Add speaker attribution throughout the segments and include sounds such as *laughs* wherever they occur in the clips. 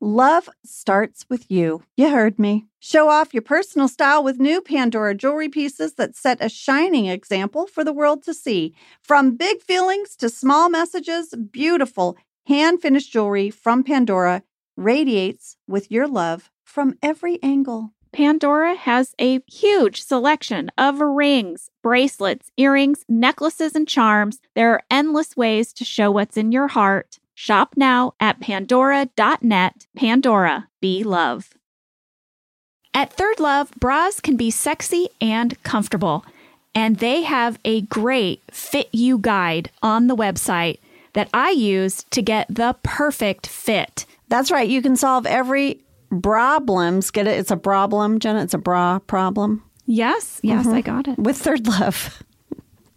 Speaker 1: Love starts with you. You heard me. Show off your personal style with new Pandora jewelry pieces that set a shining example for the world to see. From big feelings to small messages, beautiful hand finished jewelry from Pandora radiates with your love from every angle.
Speaker 2: Pandora has a huge selection of rings, bracelets, earrings, necklaces, and charms. There are endless ways to show what's in your heart. Shop now at pandora.net. Pandora, be love. At Third Love, bras can be sexy and comfortable, and they have a great fit you guide on the website that I use to get the perfect fit.
Speaker 1: That's right. You can solve every problems. Get it? It's a problem, Jenna. It's a bra problem
Speaker 2: Yes, yes, mm-hmm. I got it.
Speaker 1: with Third Love.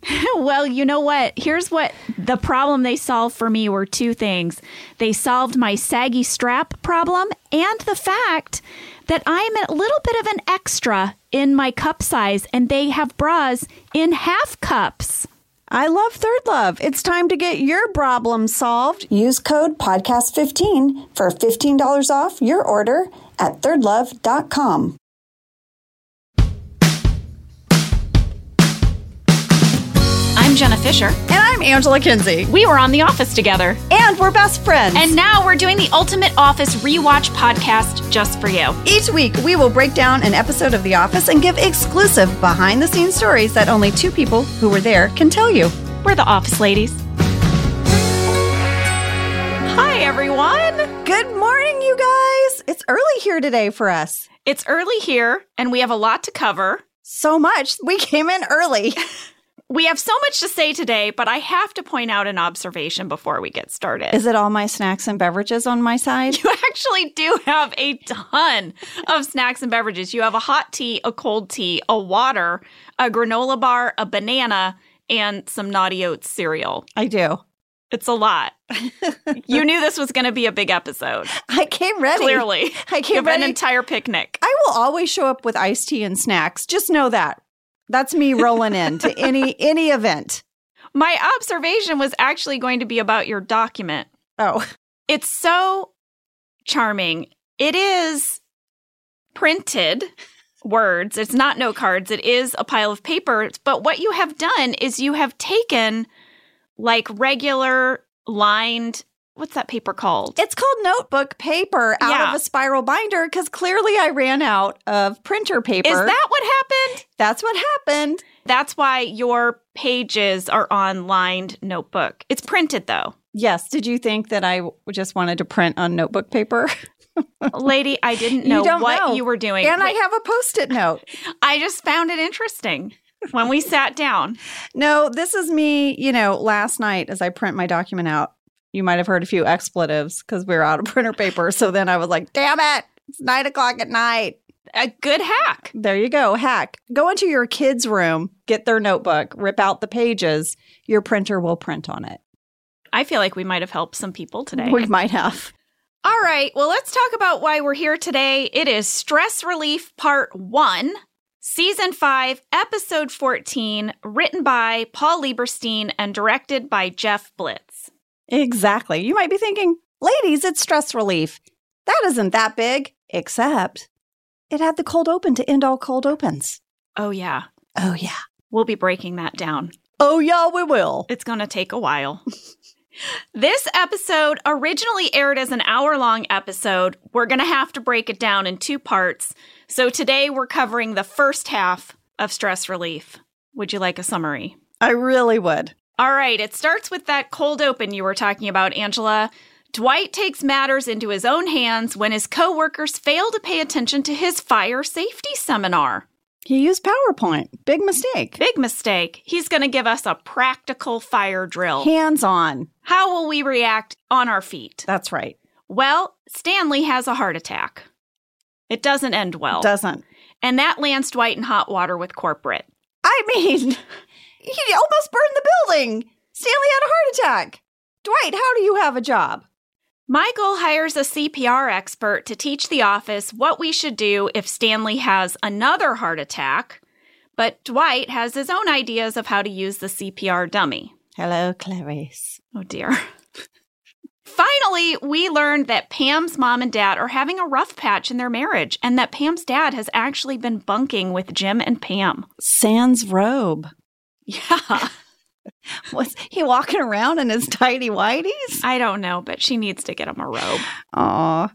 Speaker 1: *laughs*
Speaker 2: well, you know what? Here's what the problem they solved for me were two things. They solved my saggy strap problem and the fact that I'm a little bit of an extra in my cup size, and they have bras in half cups.
Speaker 1: I love Third Love. It's time to get your problem solved.
Speaker 3: Use code podcast15 for $15 off your order at thirdlove.com.
Speaker 2: I'm Jenna Fischer.
Speaker 1: And I'm Angela Kinsey.
Speaker 2: We were on The Office together.
Speaker 1: And we're best friends.
Speaker 2: And now we're doing the Ultimate Office Rewatch podcast just for you.
Speaker 1: each week we will break down an episode of The Office and give exclusive behind the scenes stories that only two people who were there can tell you.
Speaker 2: We're the Office Ladies. Hi, everyone.
Speaker 1: Good morning, you guys. It's early here today for us.
Speaker 2: It's early here, and we have a lot to cover.
Speaker 1: So much. We came in early. *laughs*
Speaker 2: We have so much to say today, but I have to point out an observation before we get started.
Speaker 1: Is it all my snacks and beverages on my side? *laughs*
Speaker 2: you actually do have a ton of snacks and beverages. You have a hot tea, a cold tea, a water, a granola bar, a banana, and some naughty oats cereal.
Speaker 1: I do.
Speaker 2: It's a lot. *laughs* you knew this was going to be a big episode.
Speaker 1: I came ready.
Speaker 2: Clearly,
Speaker 1: I
Speaker 2: you
Speaker 1: came
Speaker 2: have an entire picnic.
Speaker 1: I will always show up with iced tea and snacks. Just know that. That's me rolling in to any *laughs* any event.
Speaker 2: My observation was actually going to be about your document.
Speaker 1: Oh,
Speaker 2: It's so charming. It is printed words. It's not note cards. It is a pile of paper. But what you have done is you have taken like regular lined, what's that paper called?
Speaker 1: it's called notebook paper out
Speaker 2: Yeah.
Speaker 1: of a spiral binder because clearly I ran out of printer paper.
Speaker 2: Is that what happened?
Speaker 1: That's what happened.
Speaker 2: That's why your pages are on lined notebook. It's printed though.
Speaker 1: Yes. Did you think that I just wanted to print on notebook paper? *laughs*
Speaker 2: Lady, I didn't know
Speaker 1: don't
Speaker 2: what
Speaker 1: know.
Speaker 2: you were doing.
Speaker 1: and I have a post-it note. *laughs*
Speaker 2: I just found it interesting when we sat down.
Speaker 1: No, this is me, you know, last night as I print my document out. You might have heard a few expletives because we were out of *laughs* printer paper. So then I was like, damn it, it's nine o'clock at night.
Speaker 2: A good hack.
Speaker 1: There you go. Hack. Go into your kids' room, get their notebook, rip out the pages. Your printer will print on it.
Speaker 2: I feel like we might have helped some people today.
Speaker 1: We might have.
Speaker 2: All right, well, let's talk about why we're here today. It is Stress Relief Part 1, Season 5, Episode 14, written by Paul Lieberstein and directed by Jeff Blitz.
Speaker 1: Exactly. You might be thinking, ladies, it's stress relief. That isn't that big, except it had the cold open to end all cold opens.
Speaker 2: Oh, yeah,
Speaker 1: Oh, yeah.
Speaker 2: we'll be breaking that down.
Speaker 1: Oh, yeah, we will.
Speaker 2: It's going to take a while. *laughs* this episode originally aired as an hour long episode. We're going to have to break it down in two parts. So today we're covering the first half of Stress Relief. Would you like a summary?
Speaker 1: I really would.
Speaker 2: All right, it starts with that cold open you were talking about, Angela. Dwight takes matters into his own hands when his coworkers fail to pay attention to his fire safety seminar.
Speaker 1: He used PowerPoint. Big mistake.
Speaker 2: Big mistake. He's going to give us a practical fire drill.
Speaker 1: Hands on.
Speaker 2: How will we react on our feet?
Speaker 1: That's right.
Speaker 2: Well, Stanley has a heart attack. It doesn't end well.
Speaker 1: Doesn't.
Speaker 2: and that lands Dwight in hot water with corporate.
Speaker 1: I mean, he almost burned the building. Stanley had a heart attack. Dwight, how do you have a job?
Speaker 2: Michael hires a CPR expert to teach the office what we should do if Stanley has another heart attack, but Dwight has his own ideas of how to use the CPR dummy.
Speaker 1: Hello, Clarice.
Speaker 2: Oh dear. *laughs* Finally, we learned that Pam's mom and dad are having a rough patch in their marriage and that Pam's dad has actually been bunking with Jim and Pam.
Speaker 1: Sans robe.
Speaker 2: Yeah. *laughs*
Speaker 1: Was he walking around in his tidy whities?
Speaker 2: I don't know, but she needs to get him a robe.
Speaker 1: Aw.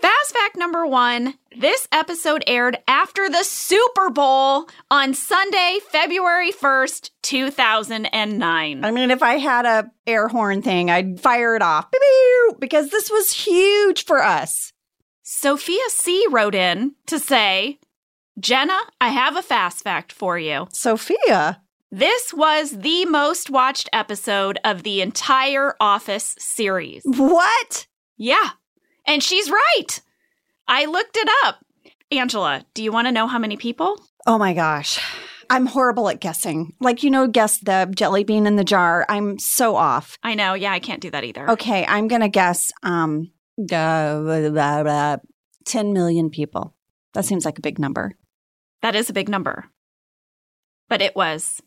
Speaker 2: Fast fact number one this episode aired after the Super Bowl on Sunday, February 1st, 2009.
Speaker 1: I mean, if I had a air horn thing, I'd fire it off because this was huge for us.
Speaker 2: Sophia C. wrote in to say, Jenna, I have a fast fact for you.
Speaker 1: Sophia.
Speaker 2: This was the most watched episode of the entire Office series.
Speaker 1: What?
Speaker 2: Yeah. And she's right. I looked it up. Angela, do you want to know how many people?
Speaker 1: Oh my gosh. I'm horrible at guessing. Like, you know, guess the jelly bean in the jar. I'm so off.
Speaker 2: I know. Yeah, I can't do that either.
Speaker 1: Okay, I'm going to guess um, uh, blah, blah, blah, 10 million people. That seems like a big number.
Speaker 2: That is a big number. But it was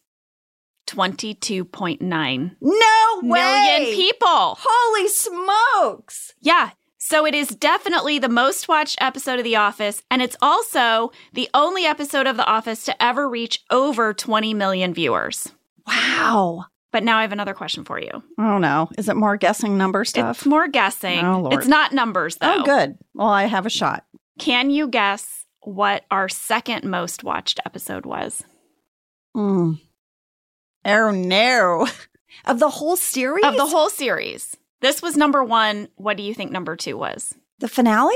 Speaker 2: 22.9
Speaker 1: No way!
Speaker 2: million people.
Speaker 1: Holy smokes!
Speaker 2: Yeah. So it is definitely the most watched episode of The Office, and it's also the only episode of The Office to ever reach over 20 million viewers.
Speaker 1: Wow.
Speaker 2: But now I have another question for you.
Speaker 1: Oh don't. Is it more guessing number stuff?
Speaker 2: It's more guessing.
Speaker 1: Oh, Lord.
Speaker 2: it's not numbers, though.
Speaker 1: oh, good. Well, I have a shot.
Speaker 2: Can you guess what our second most watched episode was?
Speaker 1: Mm. Oh, no. *laughs* Of the whole series?
Speaker 2: Of the whole series. This was number one. What do you think number two was?
Speaker 1: The finale?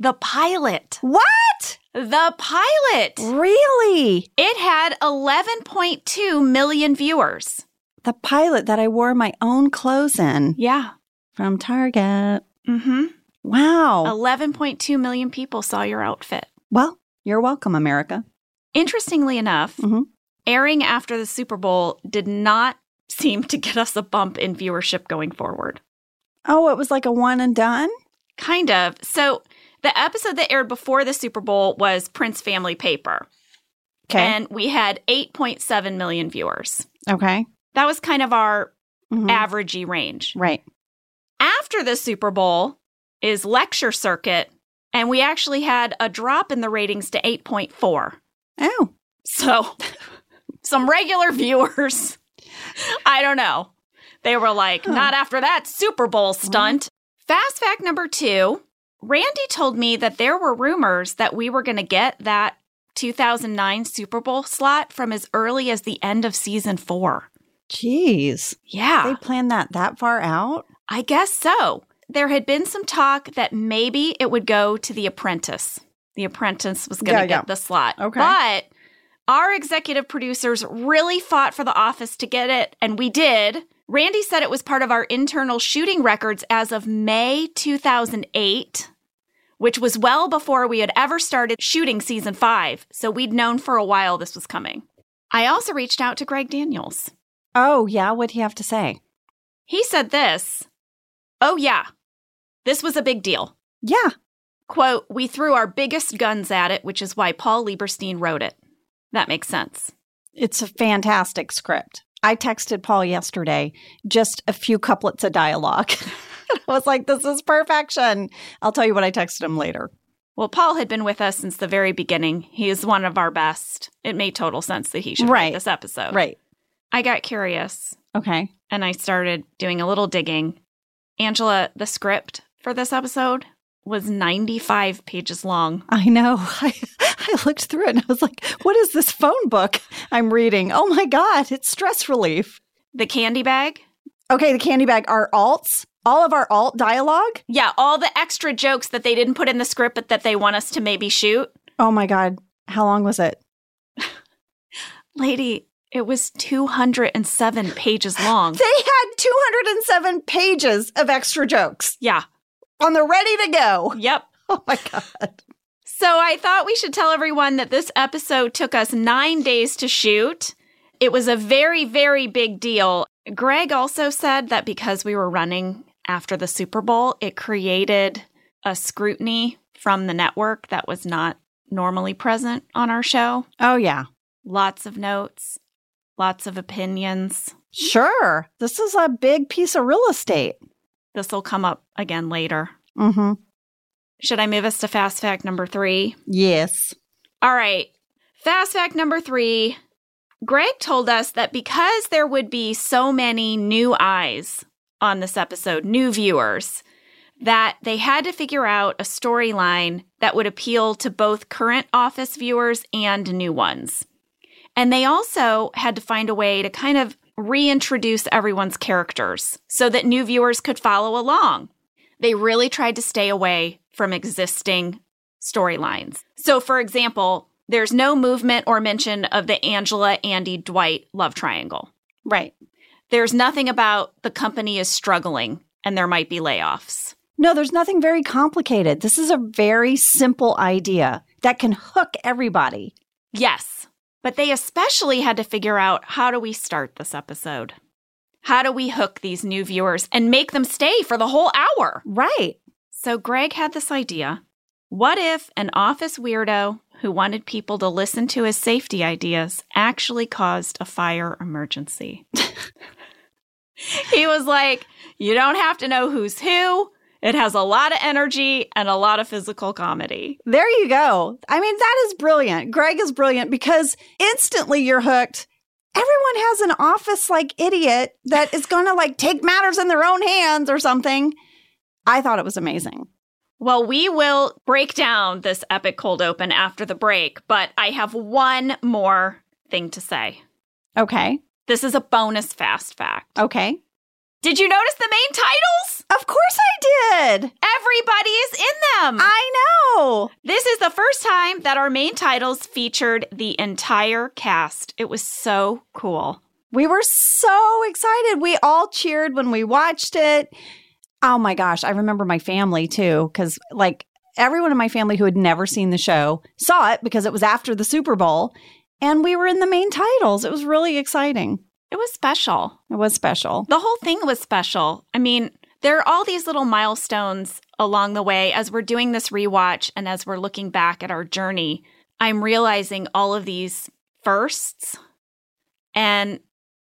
Speaker 2: The pilot.
Speaker 1: What?
Speaker 2: The pilot.
Speaker 1: Really?
Speaker 2: It had 11.2 million viewers.
Speaker 1: The pilot that I wore my own clothes in
Speaker 2: Yeah.
Speaker 1: from Target.
Speaker 2: Mm-hmm.
Speaker 1: Wow.
Speaker 2: 11.2 million people saw your outfit.
Speaker 1: Well, you're welcome, America.
Speaker 2: Interestingly enough,
Speaker 1: Mhm.
Speaker 2: Airing after the Super Bowl did not seem to get us a bump in viewership going forward.
Speaker 1: Oh, it was like a one and done?
Speaker 2: Kind of. So the episode that aired before the Super Bowl was Prince Family Paper,
Speaker 1: Okay.
Speaker 2: and we had 8.7 million viewers.
Speaker 1: okay.
Speaker 2: That was kind of our
Speaker 1: Mhm.
Speaker 2: averagey range.
Speaker 1: Right.
Speaker 2: After the Super Bowl is Lecture Circuit, and we actually had a drop in the ratings to 8.4.
Speaker 1: Oh.
Speaker 2: So, some regular viewers, *laughs* I don't know. They were like, not after that Super Bowl stunt. Fast fact number two Randy told me that there were rumors that we were going to get that 2009 Super Bowl slot from as early as the end of season four.
Speaker 1: Jeez.
Speaker 2: Yeah.
Speaker 1: They planned that that far out?
Speaker 2: I guess so. There had been some talk that maybe it would go to The Apprentice. The Apprentice was going to
Speaker 1: Yeah,
Speaker 2: get
Speaker 1: yeah.
Speaker 2: the slot.
Speaker 1: Okay.
Speaker 2: But our executive producers really fought for The Office to get it, and we did. Randy said it was part of our internal shooting records as of May 2008, which was well before we had ever started shooting season five. So we'd known for a while this was coming. I also reached out to Greg Daniels.
Speaker 1: Oh, yeah. What'd he have to say?
Speaker 2: He said this Oh, yeah, this was a big deal.
Speaker 1: Yeah.
Speaker 2: Quote, we threw our biggest guns at it, which is why Paul Lieberstein wrote it. That makes sense.
Speaker 1: It's a fantastic script. I texted Paul yesterday just a few couplets of dialogue. *laughs* I was like, this is perfection. I'll tell you what I texted him later.
Speaker 2: Well, Paul had been with us since the very beginning. He is one of our best. It made total sense that he should
Speaker 1: Right.
Speaker 2: write this episode.
Speaker 1: Right.
Speaker 2: I got curious
Speaker 1: Okay.
Speaker 2: and I started doing a little digging. Angela, the script for this episode was 95 pages long.
Speaker 1: I know. *laughs* I, I looked through it and I was like, what is this phone book I'm reading? Oh my God, it's stress relief.
Speaker 2: The candy bag.
Speaker 1: Okay, the candy bag, our alts, all of our alt dialogue.
Speaker 2: Yeah, all the extra jokes that they didn't put in the script but that they want us to maybe shoot.
Speaker 1: Oh my God. How long was it? *sighs*
Speaker 2: Lady, it was 207 pages long.
Speaker 1: They had 207 pages of extra jokes
Speaker 2: Yeah.
Speaker 1: On the ready to go.
Speaker 2: Yep. *laughs*
Speaker 1: Oh my God.
Speaker 2: So I thought we should tell everyone that this episode took us nine days to shoot. It was a very, very big deal. Greg also said that because we were running after the Super Bowl, it created a scrutiny from the network that was not normally present on our show.
Speaker 1: Oh, yeah.
Speaker 2: Lots of notes, lots of opinions.
Speaker 1: Sure. This is a big piece of real estate.
Speaker 2: This will come up again later.
Speaker 1: Mm-hmm.
Speaker 2: Should I move us to fast fact number three?
Speaker 1: Yes.
Speaker 2: All right. Fast fact number three Greg told us that because there would be so many new eyes on this episode, new viewers, that they had to figure out a storyline that would appeal to both current office viewers and new ones. And they also had to find a way to kind of reintroduce everyone's characters so that new viewers could follow along. They really tried to stay away from existing storylines. So, for example, there's no movement or mention of the Angela, Andy, Dwight love triangle.
Speaker 1: Right.
Speaker 2: There's nothing about the company is struggling and there might be layoffs.
Speaker 1: No, there's nothing very complicated. This is a very simple idea that can hook everybody.
Speaker 2: Yes, but they especially had to figure out how do we start this episode? How do we hook these new viewers and make them stay for the whole hour?
Speaker 1: Right.
Speaker 2: So Greg had this idea. What if an office weirdo who wanted people to listen to his safety ideas actually caused a fire emergency? *laughs* he was like, You don't have to know who's who. It has a lot of energy and a lot of physical comedy.
Speaker 1: There you go. I mean, that is brilliant. Greg is brilliant because instantly you're hooked. Everyone has an office like idiot that is going to like take matters in their own hands or something. I thought it was amazing.
Speaker 2: Well, we will break down this epic cold open after the break, but I have one more thing to say.
Speaker 1: Okay.
Speaker 2: This is a bonus fast fact.
Speaker 1: Okay.
Speaker 2: Did you notice the main titles?
Speaker 1: Of course I did.
Speaker 2: Everybody is in them.
Speaker 1: I know.
Speaker 2: This is the first time that our main titles featured the entire cast. It was so cool.
Speaker 1: We were so excited. We all cheered when we watched it. Oh my gosh. I remember my family too, because like everyone in my family who had never seen the show saw it because it was after the Super Bowl and we were in the main titles. It was really exciting.
Speaker 2: It was special.
Speaker 1: It was special.
Speaker 2: The whole thing was special. I mean, there are all these little milestones along the way as we're doing this rewatch and as we're looking back at our journey. I'm realizing all of these firsts. And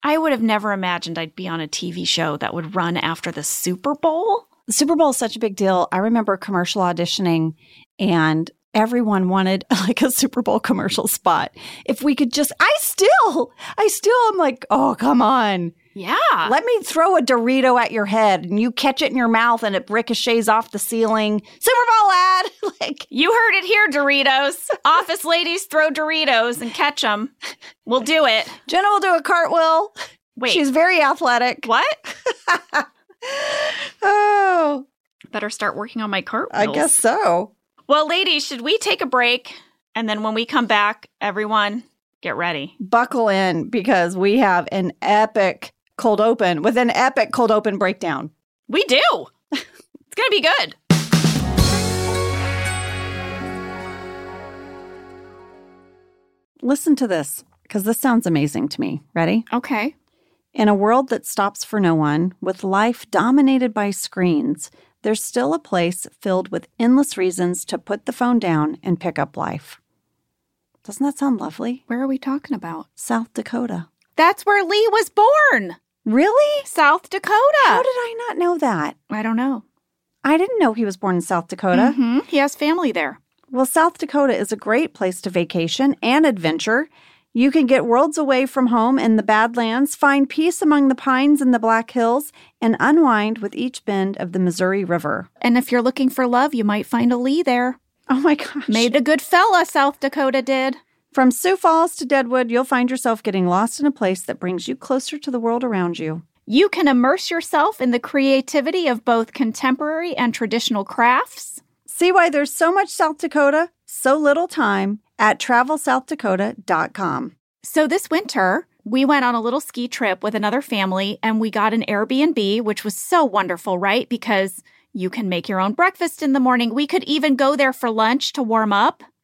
Speaker 2: I would have never imagined I'd be on a TV show that would run after the Super Bowl.
Speaker 1: The Super Bowl is such a big deal. I remember commercial auditioning and everyone wanted *laughs* like a Super Bowl commercial spot. If we could just, I still, I still am like, oh, come on.
Speaker 2: Yeah.
Speaker 1: Let me throw a Dorito at your head and you catch it in your mouth and it ricochets off the ceiling. Super Bowl ad. *laughs* like,
Speaker 2: you heard it here, Doritos. Office ladies throw Doritos and catch them. We'll do it.
Speaker 1: Jenna will do a cartwheel.
Speaker 2: Wait.
Speaker 1: She's very athletic.
Speaker 2: What? *laughs*
Speaker 1: oh,
Speaker 2: Better start working on my
Speaker 1: cartwheel.
Speaker 2: I
Speaker 1: guess so.
Speaker 2: Well, ladies, should we take a break? And then when we come back, everyone get ready.
Speaker 1: Buckle in because we have an epic cold open with an epic cold open breakdown.
Speaker 2: We do. *laughs* it's going to be good.
Speaker 1: Listen to this because this sounds amazing to me. Ready?
Speaker 2: Okay.
Speaker 1: In a world that stops for no one, with life dominated by screens, there's still a place filled with endless reasons to put the phone down and pick up life. Doesn't that sound lovely?
Speaker 2: Where are we talking about?
Speaker 1: South Dakota.
Speaker 2: That's where Lee was born.
Speaker 1: Really?
Speaker 2: South Dakota.
Speaker 1: How did I not know that?
Speaker 2: I don't know.
Speaker 1: I didn't know he was born in South Dakota.
Speaker 2: hmm He has family there.
Speaker 1: Well, South Dakota is a great place to vacation and adventure. You can get worlds away from home in the Badlands, find peace among the pines in the Black Hills, and unwind with each bend of the Missouri River.
Speaker 2: And if you're looking for love, you might find a Lee there.
Speaker 1: Oh my gosh.
Speaker 2: Made a good fella, South Dakota did.
Speaker 1: From Sioux Falls to Deadwood, you'll find yourself getting lost in a place that brings you closer to the world around you.
Speaker 2: You can immerse yourself in the creativity of both contemporary and traditional crafts.
Speaker 1: See why there's so much South Dakota, so little time at travelsouth.dakota.com.
Speaker 2: So this winter, we went on a little ski trip with another family and we got an Airbnb, which was so wonderful, right? Because you can make your own breakfast in the morning. We could even go there for lunch to warm up.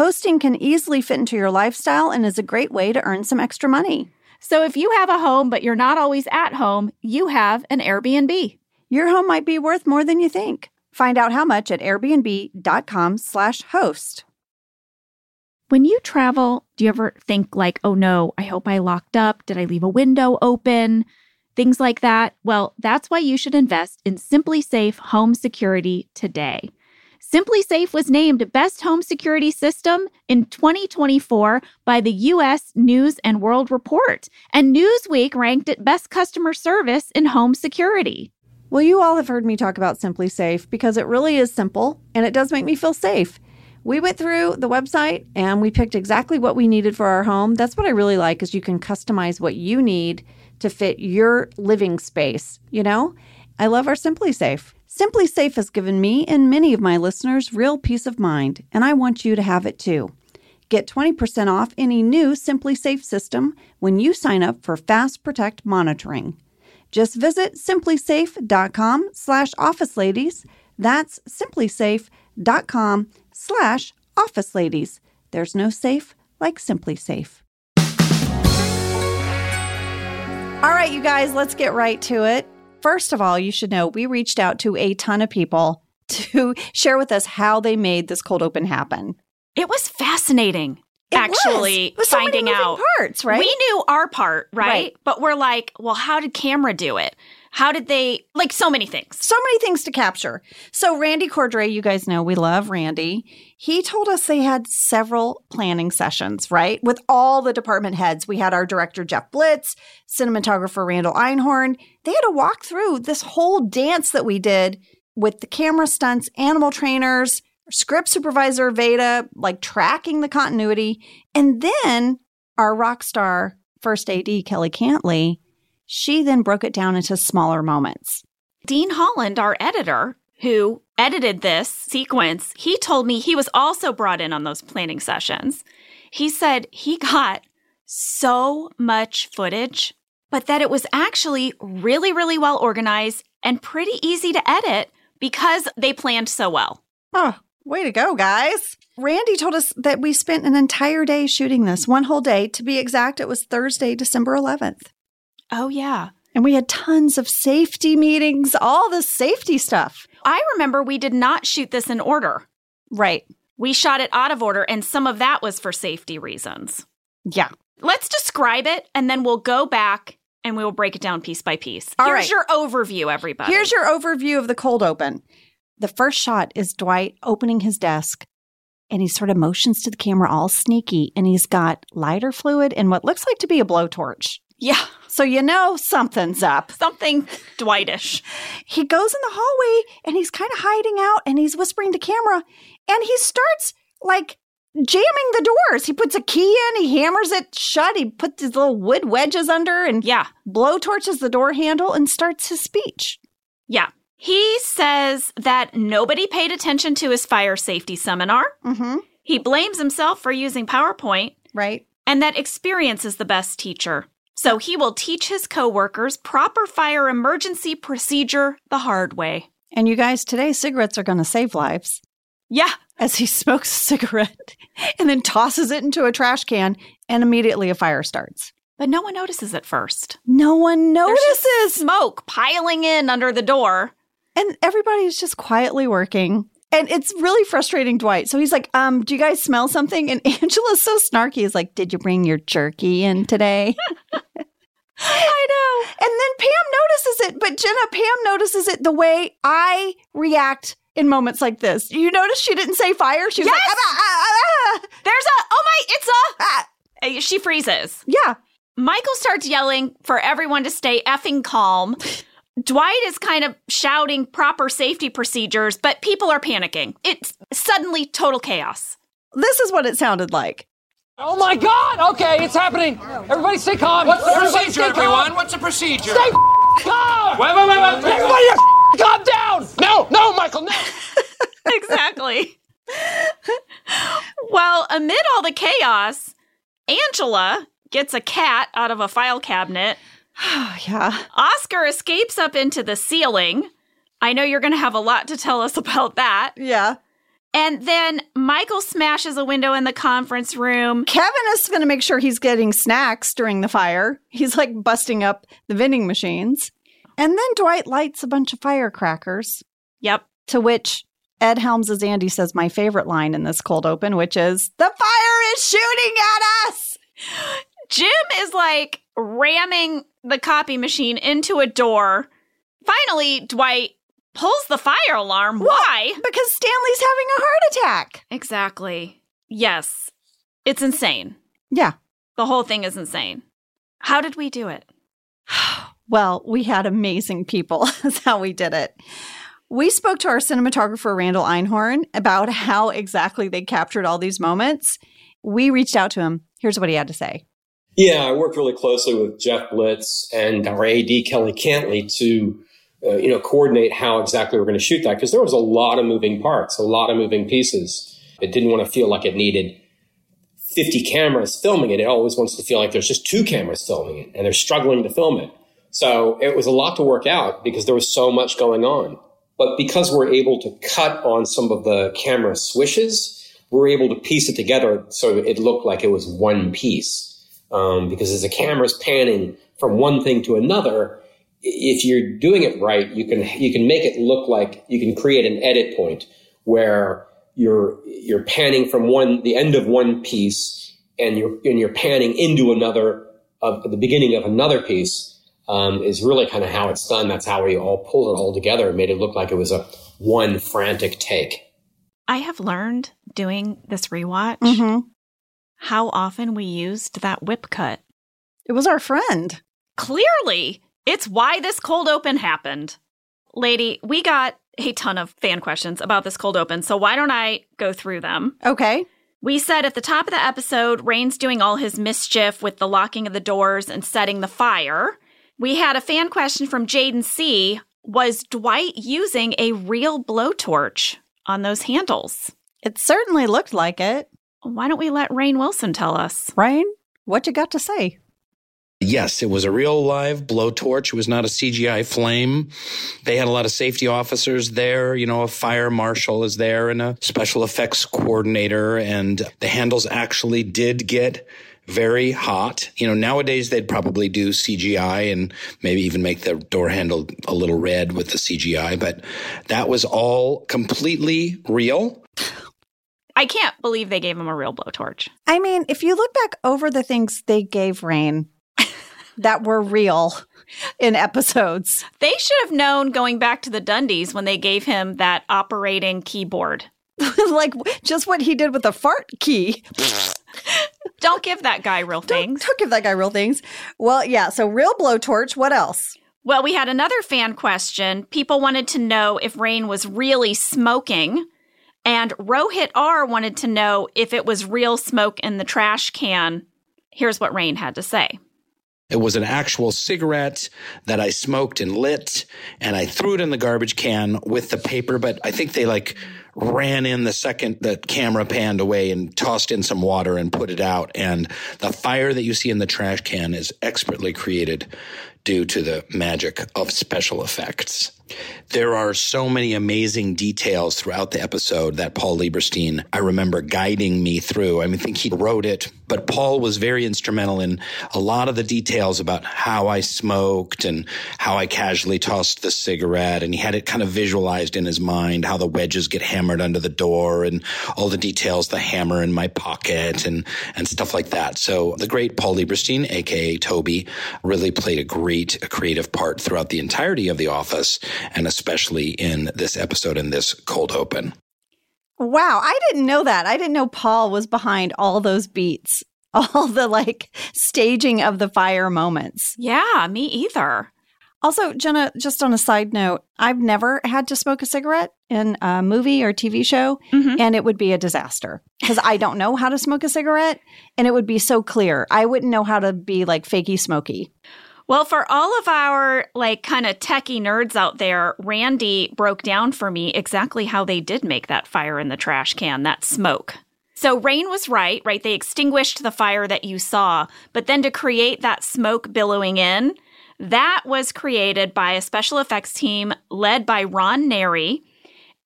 Speaker 1: Hosting can easily fit into your lifestyle and is a great way to earn some extra money.
Speaker 2: So if you have a home but you're not always at home, you have an Airbnb.
Speaker 1: Your home might be worth more than you think. Find out how much at airbnb.com/slash host.
Speaker 2: When you travel, do you ever think like, oh no, I hope I locked up? Did I leave a window open? Things like that. Well, that's why you should invest in SimpliSafe Home Security today. SimpliSafe was named Best Home Security System in 2024 by the US News and World Report, and Newsweek ranked it Best Customer Service in Home Security.
Speaker 1: Well, you all have heard me talk about SimpliSafe because it really is simple and it does make me feel safe. We went through the website and we picked exactly what we needed for our home. That's what I really like is you can customize what you need to fit your living space, you know? I love our SimpliSafe. SimpliSafe has given me and many of my listeners real peace of mind, and I want you to have it too. Get 20% off any new SimpliSafe system when you sign up for Fast Protect monitoring. Just visit simplisafe.com slash office ladies. That's simplisafe.com slash office ladies. There's no safe like SimpliSafe. All right, you guys, let's get right to it. First of all, you should know we reached out to a ton of people *laughs* to share with us how they made this cold open happen.
Speaker 2: It was fascinating.
Speaker 1: It
Speaker 2: actually,
Speaker 1: was. Was so
Speaker 2: finding
Speaker 1: many
Speaker 2: out
Speaker 1: parts, right?
Speaker 2: We knew our part, right?
Speaker 1: Right.
Speaker 2: But we're like, well, how did camera do it? How did they like so many things?
Speaker 1: so many things to capture. So Randy Cordray, you guys know we love Randy. He told us they had several planning sessions, right? With all the department heads. We had our director Jeff Blitz, cinematographer Randall Einhorn. They had to walk through this whole dance that we did with the camera stunts, animal trainers, script supervisor Veda, like tracking the continuity. And then our rock star first AD, Kelly Cantley, she then broke it down into smaller moments.
Speaker 2: Dean Holland, our editor, who edited this sequence, he told me he was also brought in on those planning sessions. He said he got so much footage, but that it was actually really, really well organized and pretty easy to edit because they planned so well.
Speaker 1: Oh, way to go, guys. Randy told us that we spent an entire day shooting this, one whole day. To be exact, it was Thursday, December 11th.
Speaker 2: Oh, yeah.
Speaker 1: And we had tons of safety meetings, all the safety stuff.
Speaker 2: I remember we did not shoot this in order.
Speaker 1: Right.
Speaker 2: We shot it out of order, and some of that was for safety reasons.
Speaker 1: Yeah.
Speaker 2: Let's describe it, and then we'll go back and we will break it down piece by piece.
Speaker 1: All
Speaker 2: Here's
Speaker 1: right.
Speaker 2: your overview, everybody.
Speaker 1: Here's your overview of the cold open. The first shot is Dwight opening his desk and he sort of motions to the camera all sneaky and he's got lighter fluid and what looks like to be a blowtorch.
Speaker 2: Yeah,
Speaker 1: So you know something's up.
Speaker 2: something Dwightish.
Speaker 1: he goes in the hallway and he's kind of hiding out and he's whispering to camera and he starts like jamming the doors. He puts a key in, he hammers it shut, he puts his little wood wedges under and
Speaker 2: Yeah,
Speaker 1: blow torches the door handle and starts his speech.
Speaker 2: yeah. He says that nobody paid attention to his fire safety seminar.
Speaker 1: Mm-hmm.
Speaker 2: He blames himself for using PowerPoint
Speaker 1: Right.
Speaker 2: and that experience is the best teacher. So he will teach his coworkers proper fire emergency procedure the hard way.
Speaker 1: And you guys, today cigarettes are going to save lives.
Speaker 2: Yeah,
Speaker 1: As he *laughs* smokes a cigarette and then tosses it into a trash can, and immediately a fire starts.
Speaker 2: but no one notices at first.
Speaker 1: No one notices.
Speaker 2: smoke piling in under the door.
Speaker 1: and everybody's just quietly working. And it's really frustrating Dwight. So he's like, um, do you guys smell something? And *laughs* Angela's so snarky. He's like, did you bring your jerky in today? *laughs*
Speaker 2: I know.
Speaker 1: and then Pam notices it, but Jenna, Pam notices it the way I react in moments like this. You notice she didn't say fire? She was like,
Speaker 2: Yes!
Speaker 1: "Ah, ah, ah,
Speaker 2: There's a, oh my, it's a,
Speaker 1: ah."
Speaker 2: Uh, she freezes.
Speaker 1: yeah.
Speaker 2: Michael starts yelling for everyone to stay effing calm. Dwight is kind of shouting proper safety procedures, but people are panicking. It's suddenly total chaos.
Speaker 1: This is what it sounded like.
Speaker 4: Oh my God! Okay, it's happening. Everybody, stay calm.
Speaker 5: What's the
Speaker 4: Everybody
Speaker 5: procedure,
Speaker 4: stay
Speaker 5: everyone? What's the procedure?
Speaker 4: Stay calm.
Speaker 5: Wait, wait, wait, wait.
Speaker 4: Everybody, calm down. No, no, Michael, no. *laughs*
Speaker 2: exactly. *laughs* well, amid all the chaos, Angela gets a cat out of a file cabinet *sighs*
Speaker 1: yeah.
Speaker 2: Oscar escapes up into the ceiling. I know you're going to have a lot to tell us about that.
Speaker 1: Yeah.
Speaker 2: And then Michael smashes a window in the conference room.
Speaker 1: Kevin is going to make sure he's getting snacks during the fire. He's like busting up the vending machines. And then Dwight lights a bunch of firecrackers,
Speaker 2: Yep.
Speaker 1: to which Ed Helms, as Andy says, my favorite line in this cold open, which is, The fire is shooting at us!
Speaker 2: Jim is like ramming the copy machine into a door. Finally, Dwight pulls the fire alarm. Why?
Speaker 1: Because Stanley's having a heart attack.
Speaker 2: Exactly. Yes. It's insane.
Speaker 1: Yeah.
Speaker 2: The whole thing is insane. How did we do it? *sighs*
Speaker 1: Well, we had amazing people. *laughs* That's how we did it. We spoke to our cinematographer, Randall Einhorn, about how exactly they captured all these moments. We reached out to him. Here's what he had to say.
Speaker 5: Yeah, I worked really closely with Jeff Blitz and our AD Kelly Cantley to, uh, you know, coordinate how exactly we're going to shoot that because there was a lot of moving parts, a lot of moving pieces. It didn't want to feel like it needed 50 cameras filming it. It always wants to feel like there's just two cameras filming it and they're struggling to film it. So it was a lot to work out because there was so much going on. But because we're able to cut on some of the camera swishes, we're able to piece it together so it looked like it was one piece. Um, because as the camera's panning from one thing to another, if you're doing it right, you can you can make it look like you can create an edit point where you're you're panning from one the end of one piece and you're and you're panning into another of the beginning of another piece um, is really kind of how it's done. That's how we all pulled it all together and made it look like it was a one frantic take.
Speaker 2: I have learned doing this rewatch
Speaker 1: Mm-hmm.
Speaker 2: how often we used that whip cut.
Speaker 1: It was our friend.
Speaker 2: Clearly, it's why this cold open happened. Lady, we got a ton of fan questions about this cold open, so why don't I go through them?
Speaker 1: Okay.
Speaker 2: We said at the top of the episode, Rainn's doing all his mischief with the locking of the doors and setting the fire. We had a fan question from Jaden C. Was Dwight using a real blowtorch on those handles?
Speaker 1: It certainly looked like it.
Speaker 2: Why don't we let Rainn Wilson tell us?
Speaker 1: Rainn, what you got to say?
Speaker 6: Yes, it was a real live blowtorch. It was not a CGI flame. They had a lot of safety officers there. You know, a fire marshal is there and a special effects coordinator. And the handles actually did get very hot. You know, nowadays they'd probably do CGI and maybe even make the door handle a little red with the CGI, but that was all completely real.
Speaker 2: I can't believe they gave him a real blowtorch.
Speaker 1: I mean, if you look back over the things they gave Rainn that were real in episodes,
Speaker 2: They should have known going back to the Dundies when they gave him that operating keyboard. *laughs*
Speaker 1: like just what he did with the fart key. *laughs*
Speaker 2: Don't give that guy real
Speaker 1: Don't,
Speaker 2: things.
Speaker 1: don't give that guy real things. Well, yeah. So real blowtorch. What else?
Speaker 2: Well, we had another fan question. People wanted to know if Rainn was really smoking. And Rohit R wanted to know if it was real smoke in the trash can. Here's what Rainn had to say.
Speaker 6: It was an actual cigarette that I smoked and lit, and I threw it in the garbage can with the paper. But I think they like ran in the second the camera panned away and tossed in some water and put it out. And the fire that you see in the trash can is expertly created due to the magic of special effects. There are so many amazing details throughout the episode that Paul Lieberstein, I remember guiding me through. I mean, I think he wrote it, but Paul was very instrumental in a lot of the details about how I smoked and how I casually tossed the cigarette. And he had it kind of visualized in his mind, how the wedges get hammered under the door and all the details, the hammer in my pocket and, and stuff like that. So the great Paul Lieberstein, aka Toby, really played a great creative part throughout the entirety of The Office and especially in this episode in this cold open.
Speaker 1: Wow, I didn't know that. I didn't know Paul was behind all those beats, *laughs* all the like staging of the fire moments.
Speaker 2: Yeah, me either.
Speaker 1: Also, Jenna, just on a side note, I've never had to smoke a cigarette in a movie or TV show,
Speaker 2: Mhm.
Speaker 1: and it would be a disaster because I don't know how to smoke a cigarette, and it would be so clear. I wouldn't know how to be like fakey smoky.
Speaker 2: Well, for all of our like kind of techie nerds out there, Randy broke down for me exactly how they did make that fire in the trash can, that smoke. So Rainn was right, right? They extinguished the fire that you saw, but then to create that smoke billowing in, That was created by a special effects team led by Ron Neri.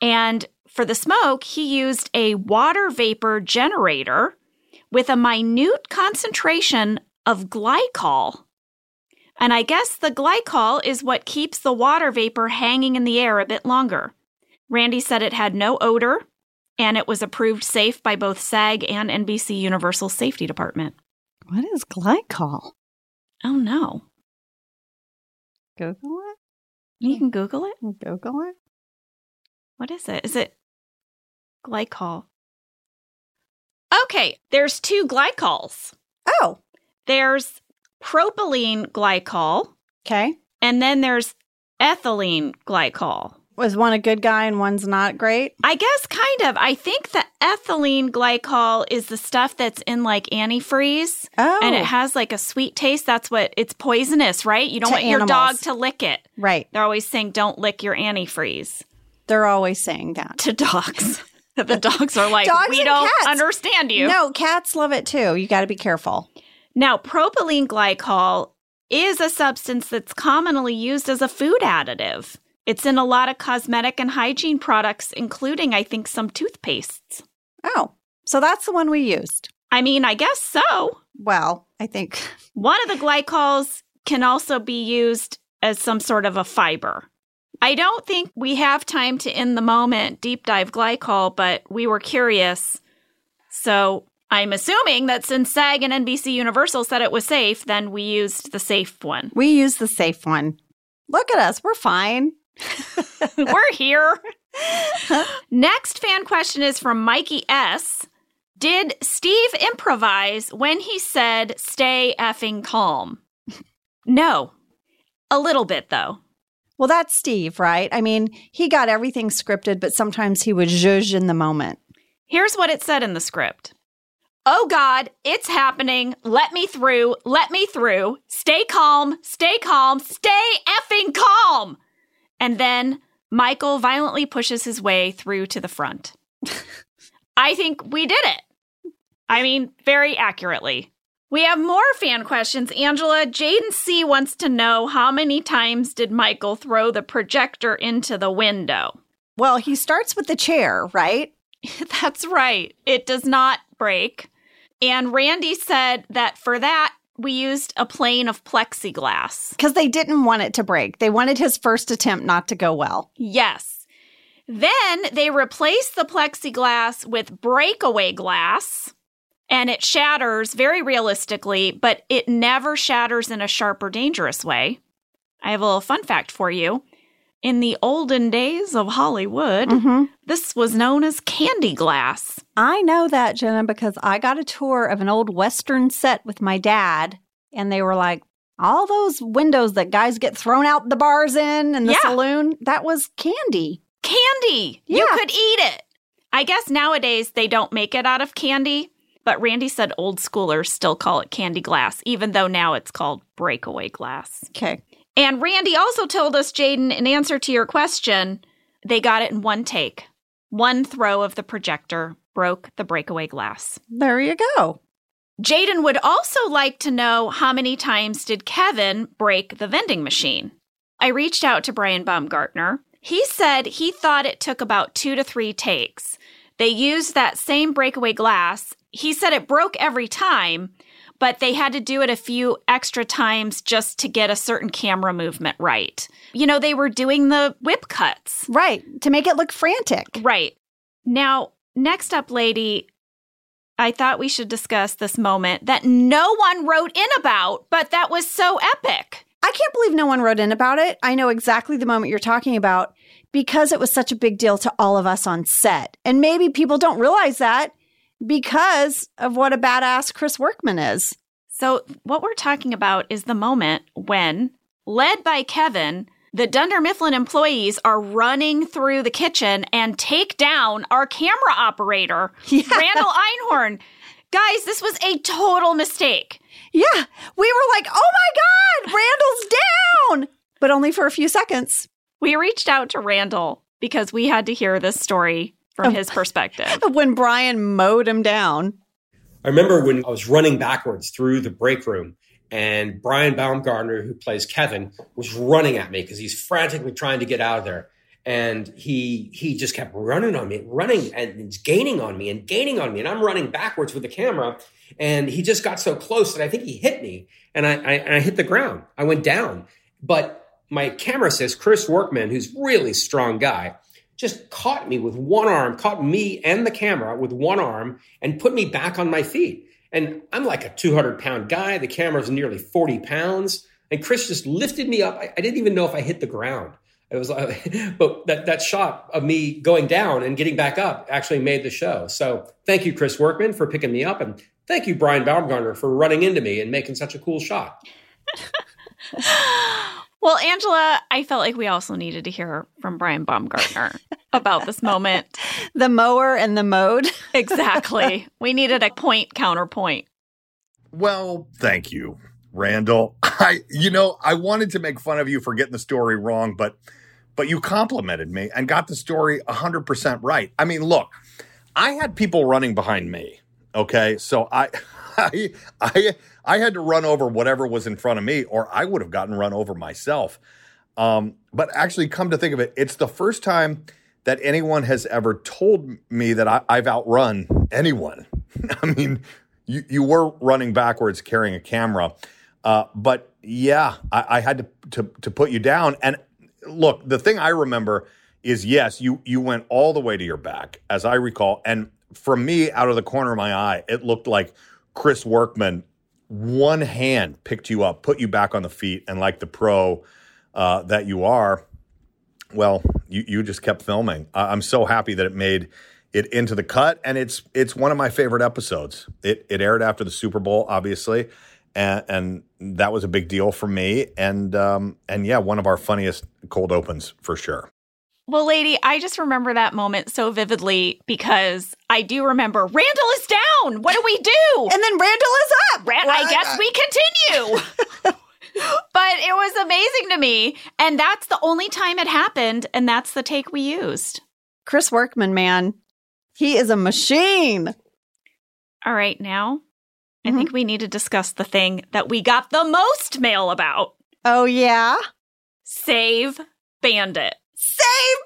Speaker 2: And for the smoke, he used a water vapor generator with a minute concentration of glycol. And I guess the glycol is what keeps the water vapor hanging in the air a bit longer. Randy said it had no odor and it was approved safe by both SAG and NBC Universal Safety Department.
Speaker 1: What is glycol?
Speaker 2: Oh no.
Speaker 1: Google it.
Speaker 2: You can Google it.
Speaker 1: Google it.
Speaker 2: What is it? Is it glycol? Okay, there's two glycols.
Speaker 1: Oh,
Speaker 2: There's propylene glycol,
Speaker 1: okay.
Speaker 2: and then there's ethylene glycol.
Speaker 1: Was one a good guy and one's not great?
Speaker 2: I guess kind of. I think the ethylene glycol is the stuff that's in like antifreeze.
Speaker 1: Oh,
Speaker 2: And it oh. has like a sweet taste. That's what it's poisonous, right? You don't want your dog to lick it.
Speaker 1: right.
Speaker 2: They're always saying, don't lick your antifreeze
Speaker 1: They're always saying that.
Speaker 2: to dogs. *laughs* the dogs are like,
Speaker 1: Dogs
Speaker 2: we don't
Speaker 1: cats.
Speaker 2: understand you.
Speaker 1: No, cats love it too. You got to be careful.
Speaker 2: Now, propylene glycol is a substance that's commonly used as a food additive. It's in a lot of cosmetic and hygiene products, including, I think, some toothpastes.
Speaker 1: Oh, so that's the one we used.
Speaker 2: I mean, I guess so.
Speaker 1: Well, I think *laughs*
Speaker 2: One of the glycols can also be used as some sort of a fiber. I don't think we have time to, in the moment, deep dive glycol, but we were curious. So I'm assuming that since SAG and NBC Universal said it was safe, then we used the safe one.
Speaker 1: we used the safe one. Look at us. We're fine. *laughs*
Speaker 2: We're here. *laughs* Next fan question is from Mikey S. Did Steve improvise when he said, stay effing calm? No. A little bit, though.
Speaker 1: Well, that's Steve, right? I mean, he got everything scripted, but sometimes he would zhuzh in the moment.
Speaker 2: Here's what it said in the script Oh God, it's happening. Let me through. Let me through. Stay calm. Stay calm. Stay effing calm. And then Michael violently pushes his way through to the front. I think we did it. I mean, very accurately. We have more fan questions. Angela, Jaden C wants to know how many times did Michael throw the projector into the window?
Speaker 1: Well, he starts with the chair, right? *laughs*
Speaker 2: That's right. It does not break. And Randy said that for that, we used a plane of plexiglass.
Speaker 1: Because they didn't want it to break. They wanted his first attempt not to go well.
Speaker 2: Yes. Then they replaced the plexiglass with breakaway glass, and it shatters very realistically, but it never shatters in a sharp or dangerous way. I have a little fun fact for you. In the olden days of Hollywood,
Speaker 1: Mm-hmm.
Speaker 2: this was known as candy glass.
Speaker 1: I know that, Jenna, because I got a tour of an old Western set with my dad, and they were like, all those windows that guys get thrown out the bars in and the
Speaker 2: Yeah.
Speaker 1: saloon, that was candy.
Speaker 2: candy. You could eat it. I guess nowadays they don't make it out of candy, but Randy said old schoolers still call it candy glass, even though now it's called breakaway glass.
Speaker 1: Okay.
Speaker 2: And Randy also told us, Jaden, in answer to your question, they got it in one take. One throw of the projector broke the breakaway glass.
Speaker 1: There you go.
Speaker 2: Jaden would also like to know how many times did Kevin break the vending machine? I reached out to Brian Baumgartner. He said he thought it took about two to three takes. They used that same breakaway glass. He said it broke every time, but they had to do it a few extra times just to get a certain camera movement right. You know, they were doing the whip cuts.
Speaker 1: Right. To make it look frantic.
Speaker 2: Right. Now, next up, lady, I thought we should discuss this moment that no one wrote in about, but that was so epic.
Speaker 1: I can't believe no one wrote in about it. I know exactly the moment you're talking about because it was such a big deal to all of us on set. And maybe people don't realize that because of what a badass Chris Workman is.
Speaker 2: So, what we're talking about is the moment when, led by Kevin, the Dunder Mifflin employees are running through the kitchen and take down our camera operator, *laughs* Randall Einhorn. Guys, this was a total mistake.
Speaker 1: Yeah, we were like, oh my God, Randall's down, but only for a few seconds.
Speaker 2: We reached out to Randall because we had to hear this story from his perspective. *laughs*
Speaker 1: When Brian mowed him down.
Speaker 5: I remember when I was running backwards through the break room and Brian Baumgartner, who plays Kevin, was running at me because he's frantically trying to get out of there. And he he just kept running on me, running and he's gaining on me and gaining on me. And I'm running backwards with the camera. And he just got so close that I think he hit me. And I, I, and I hit the ground. I went down. But my camera says Chris Workman, who's really strong guy, just caught me with one arm, caught me and the camera with one arm, and put me back on my feet. And I'm like a 200 pound guy. The camera's nearly 40 pounds. And Chris just lifted me up. I, I didn't even know if I hit the ground. It was like, *laughs* but that, that shot of me going down and getting back up actually made the show. So thank you, Chris Workman, for picking me up. And thank you, Brian Baumgartner, for running into me and making such a cool shot. *laughs*
Speaker 2: well, Angela, I felt like we also needed to hear from Brian Baumgartner *laughs* about this moment.
Speaker 1: the mower and the mode. *laughs*
Speaker 2: exactly. We needed a point counterpoint.
Speaker 7: Well, thank you, Randall. I, you know, I wanted to make fun of you for getting the story wrong, but, but you complimented me and got the story 100% right. I mean, look, I had people running behind me. Okay. So I, *laughs* I, I, I had to run over whatever was in front of me, or I would have gotten run over myself. Um, but actually, come to think of it, it's the first time that anyone has ever told me that I, have outrun anyone. *laughs* I mean, you, you were running backwards carrying a camera. Uh, but yeah, I, I had to, to, to put you down. And look, the thing I remember is yes, you you went all the way to your back, as I recall. And from me, out of the corner of my eye, it looked like Chris Workman, one hand picked you up, put you back on the feet, and like the pro uh, that you are, well, you you just kept filming. I'm so happy that it made it into the cut, and it's it's one of my favorite episodes. It it aired after the Super Bowl, obviously, and, and that was a big deal for me. And um, and yeah, one of our funniest cold opens for sure.
Speaker 2: Well, lady, I just remember that moment so vividly because I do remember Randall is down. What do we do?
Speaker 1: And then Randall is up.
Speaker 2: Ra- I guess we continue. *laughs* but it was amazing to me. And that's the only time it happened. And that's the take we used.
Speaker 1: Chris Workman, man, he is a machine.
Speaker 2: All right, now I mm-hmm. think we need to discuss the thing that we got the most mail about.
Speaker 1: Oh, yeah?
Speaker 2: Save Bandit.
Speaker 1: Save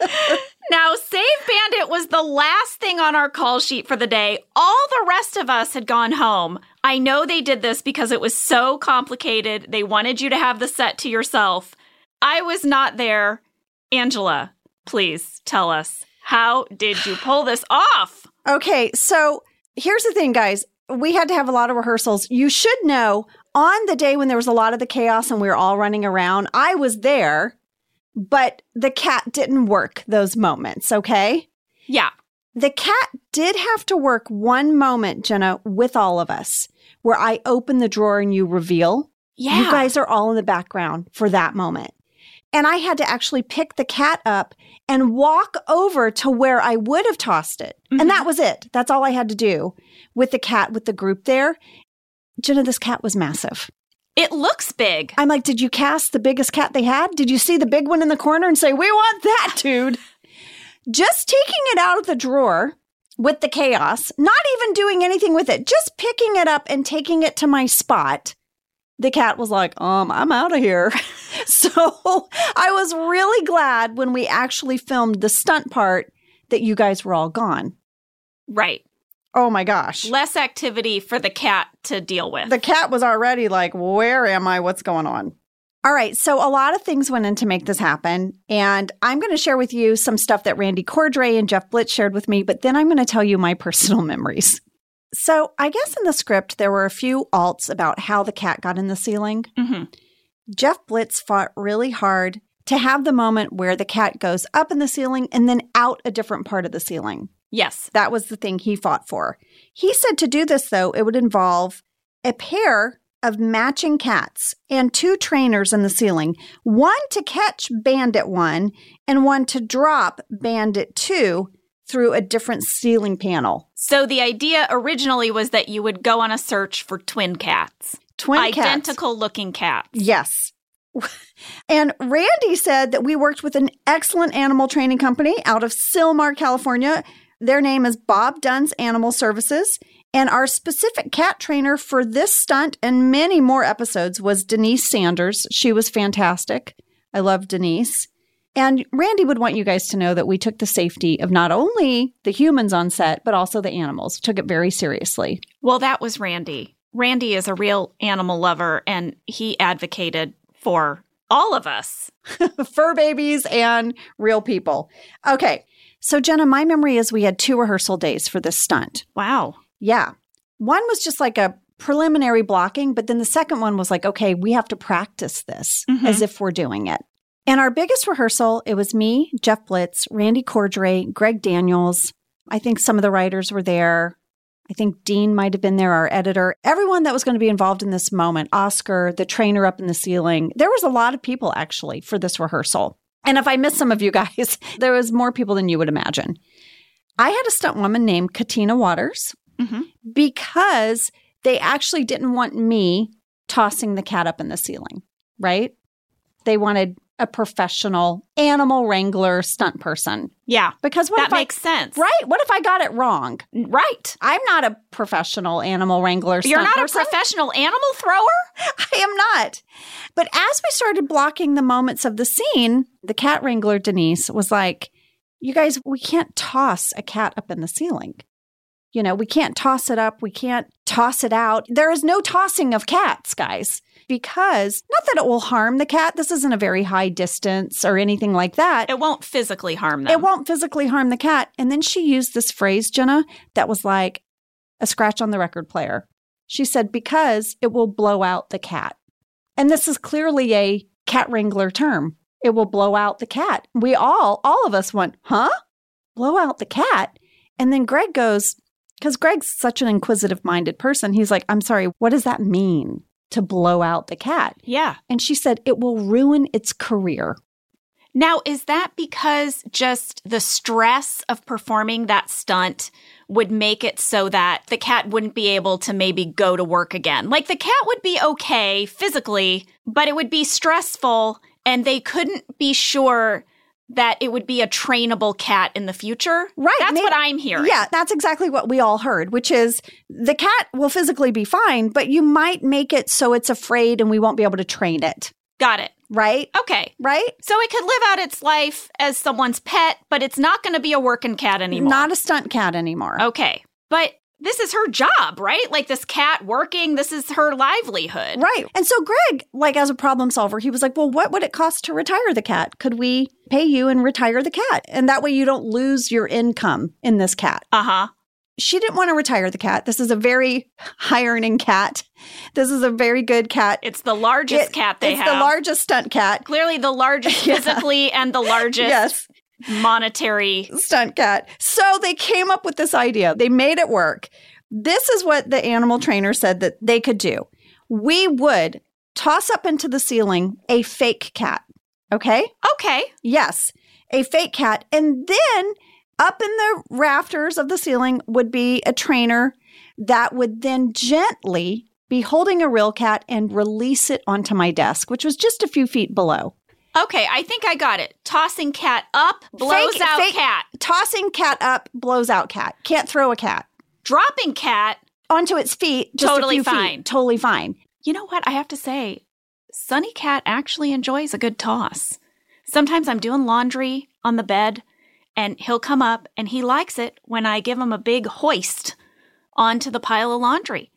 Speaker 1: Bandit! *laughs*
Speaker 2: now, Save Bandit was the last thing on our call sheet for the day. All the rest of us had gone home. I know they did this because it was so complicated. They wanted you to have the set to yourself. I was not there. Angela, please tell us how did you pull this off? *sighs*
Speaker 1: Okay, so here's the thing, guys. We had to have a lot of rehearsals. You should know on the day when there was a lot of the chaos and we were all running around, I was there, but the cat didn't work those moments, okay?
Speaker 2: Yeah.
Speaker 1: The cat did have to work one moment, Jenna, with all of us, where I open the drawer and you reveal.
Speaker 2: Yeah.
Speaker 1: You guys are all in the background for that moment. And I had to actually pick the cat up and walk over to where I would have tossed it. Mm-hmm. And that was it. That's all I had to do with the cat, with the group there. Jenna, this cat was massive.
Speaker 2: It looks big.
Speaker 1: I'm like, did you cast the biggest cat they had? Did you see the big one in the corner and say, we want that, *laughs* dude? just taking it out of the drawer with the chaos, not even doing anything with it, just picking it up and taking it to my spot the cat was like, um, I'm out of here. *laughs* so *laughs* I was really glad when we actually filmed the stunt part that you guys were all gone.
Speaker 2: Right.
Speaker 1: Oh my gosh.
Speaker 2: Less activity for the cat to deal with.
Speaker 1: The cat was already like, Where am I? What's going on? All right. So a lot of things went in to make this happen. And I'm going to share with you some stuff that Randy Cordray and Jeff Blitz shared with me, but then I'm going to tell you my *laughs* personal memories. So I guess in the script, there were a few alts about how the cat got in the ceiling.
Speaker 2: Mm-hmm.
Speaker 1: Jeff Blitz fought really hard to have the moment where the cat goes up in the ceiling and then out a different part of the ceiling.
Speaker 2: Yes.
Speaker 1: That was the thing he fought for. He said to do this, though, it would involve a pair of matching cats and two trainers in the ceiling one to catch Bandit 1 and one to drop Bandit 2 through a different ceiling panel.
Speaker 2: So the idea originally was that you would go on a search for twin cats.
Speaker 1: Twin
Speaker 2: Identical
Speaker 1: cats.
Speaker 2: looking cats.
Speaker 1: Yes. *laughs* And Randy said that we worked with an excellent animal training company out of Sylmar, California. Their name is Bob Dunn's Animal Services. And our specific cat trainer for this stunt and many more episodes was Denise Sanders. She was fantastic. I love Denise. And Randy would want you guys to know that we took the safety of not only the humans on set, but also the animals. Took it very seriously.
Speaker 2: Well, that was Randy. Randy is a real animal lover and he advocated for all of us. *laughs*
Speaker 1: Fur babies and real people. Okay. So, Jenna, my memory is we had two rehearsal days for this stunt.
Speaker 2: Wow.
Speaker 1: Yeah. One was just like a preliminary blocking, but then the second one was like, okay, we have to practice this
Speaker 2: Mhm.
Speaker 1: as if we're doing it. And our biggest rehearsal, it was me, Jeff Blitz, Randy Cordray, Greg Daniels. I think some of the writers were there. I think Dean might have been there, our editor. Everyone that was going to be involved in this moment, Oscar, the trainer up in the ceiling. There was a lot of people actually for this rehearsal. And if I missed some of you guys, *laughs* there was more people than you would imagine. I had a stunt woman named Katina Waters
Speaker 2: Mhm.
Speaker 1: because they actually didn't want me tossing the cat up in the ceiling, right? They wanted a professional animal wrangler stunt person.
Speaker 2: Yeah.
Speaker 1: Because what
Speaker 2: that
Speaker 1: if I-
Speaker 2: makes sense.
Speaker 1: right? What if I got it wrong?
Speaker 2: Right.
Speaker 1: I'm not a professional animal wrangler.
Speaker 2: You're not
Speaker 1: person.
Speaker 2: a professional animal thrower? *laughs*
Speaker 1: I am not. But as we started blocking the moments of the scene, the cat wrangler, Denise, was like, You guys, we can't toss a cat up in the ceiling. You know, we can't toss it up. We can't toss it out. There is no tossing of cats, guys, because not that it will harm the cat. This isn't a very high distance or anything like that.
Speaker 2: It won't physically harm them.
Speaker 1: It won't physically harm the cat. And then she used this phrase, Jenna, that was like a scratch on the record player. She said, because it will blow out the cat. And this is clearly a cat wrangler term. It will blow out the cat. We all, all of us went, huh? Blow out the cat. And then Greg goes, because Greg's such an inquisitive minded person. He's like, I'm sorry, what does that mean to blow out the cat?
Speaker 2: Yeah.
Speaker 1: And she said, it will ruin its career.
Speaker 2: Now, is that because just the stress of performing that stunt would make it so that the cat wouldn't be able to maybe go to work again? Like the cat would be okay physically, but it would be stressful and they couldn't be sure that it would be a trainable cat in the future.
Speaker 1: Right.
Speaker 2: That's
Speaker 1: May-
Speaker 2: what I'm hearing.
Speaker 1: Yeah, that's exactly what we all heard, which is the cat will physically be fine, but you might make it so it's afraid and we won't be able to train it.
Speaker 2: Got it.
Speaker 1: Right?
Speaker 2: Okay.
Speaker 1: Right?
Speaker 2: So it could live out its life as someone's pet, but it's not going to be a working cat anymore.
Speaker 1: Not a stunt cat anymore.
Speaker 2: Okay. But this is her job, right? Like this cat working, this is her livelihood.
Speaker 1: Right. And so Greg, like as a problem solver, he was like, well, what would it cost to retire the cat? Could we pay you and retire the cat? And that way you don't lose your income in this cat.
Speaker 2: Uh huh.
Speaker 1: She didn't want to retire the cat. This is a very high earning cat. This is a very good cat.
Speaker 2: It's the largest
Speaker 1: It-
Speaker 2: cat they
Speaker 1: it's
Speaker 2: have.
Speaker 1: the largest stunt cat.
Speaker 2: Clearly the largest *laughs*
Speaker 1: Yeah.
Speaker 2: physically and the largest
Speaker 1: Yes.
Speaker 2: Monetary.
Speaker 1: stunt cat. So they came up with this idea. They made it work. This is what the animal trainer said that they could do. We would toss up into the ceiling a fake cat. Okay?
Speaker 2: Okay.
Speaker 1: Yes, a fake cat. And then up in the rafters of the ceiling would be a trainer that would then gently be holding a real cat and release it onto my desk, which was just a few feet below.
Speaker 2: Okay, I think I got it. Tossing cat up, blows
Speaker 1: Fake-
Speaker 2: out
Speaker 1: fake-
Speaker 2: cat.
Speaker 1: Tossing cat up, blows out cat. Can't throw a cat.
Speaker 2: Dropping cat.
Speaker 1: onto its feet, just
Speaker 2: Totally fine.
Speaker 1: feet, totally fine.
Speaker 2: You know what? I have to say, Sunny Cat actually enjoys a good toss. Sometimes I'm doing laundry on the bed and he'll come up and he likes it when I give him a big hoist onto the pile of laundry.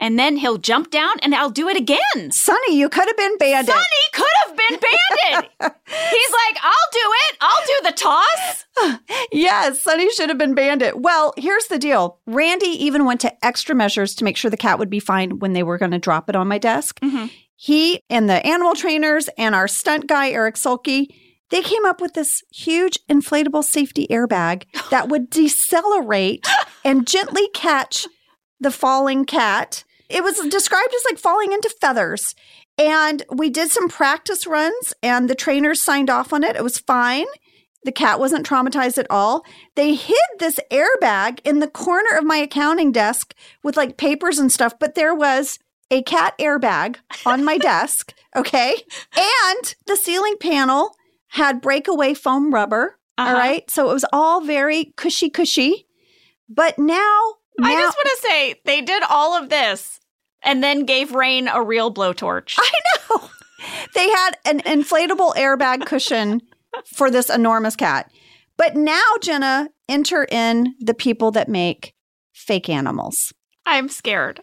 Speaker 2: And then he'll jump down and I'll do it again.
Speaker 1: Sonny, you could have been Bandit.
Speaker 2: Sonny could have been Bandit. *laughs* He's like, I'll do it. I'll do the toss. *sighs*
Speaker 1: Yes, Sonny should have been Bandit. Well, here's the deal. Randy even went to extra measures to make sure the cat would be fine when they were going to drop it on my desk.
Speaker 2: Mhm.
Speaker 1: He and the animal trainers and our stunt guy, Eric Sulky, they came up with this huge inflatable safety airbag *gasps* that would decelerate and gently catch the falling cat. It was described as like falling into feathers. And we did some practice runs, and the trainers signed off on it. It was fine. The cat wasn't traumatized at all. They hid this airbag in the corner of my accounting desk with like papers and stuff, but there was a cat airbag on my *laughs* desk. Okay. And the ceiling panel had breakaway foam rubber
Speaker 2: Uh-huh.
Speaker 1: All right. So it was all very cushy, cushy. But now, now
Speaker 2: I just want to say they did all of this and then gave Rainn a real blowtorch.
Speaker 1: I know. *laughs* They had an inflatable airbag cushion *laughs* for this enormous cat. But now, Jenna, enter in the people that make fake animals.
Speaker 2: I'm scared.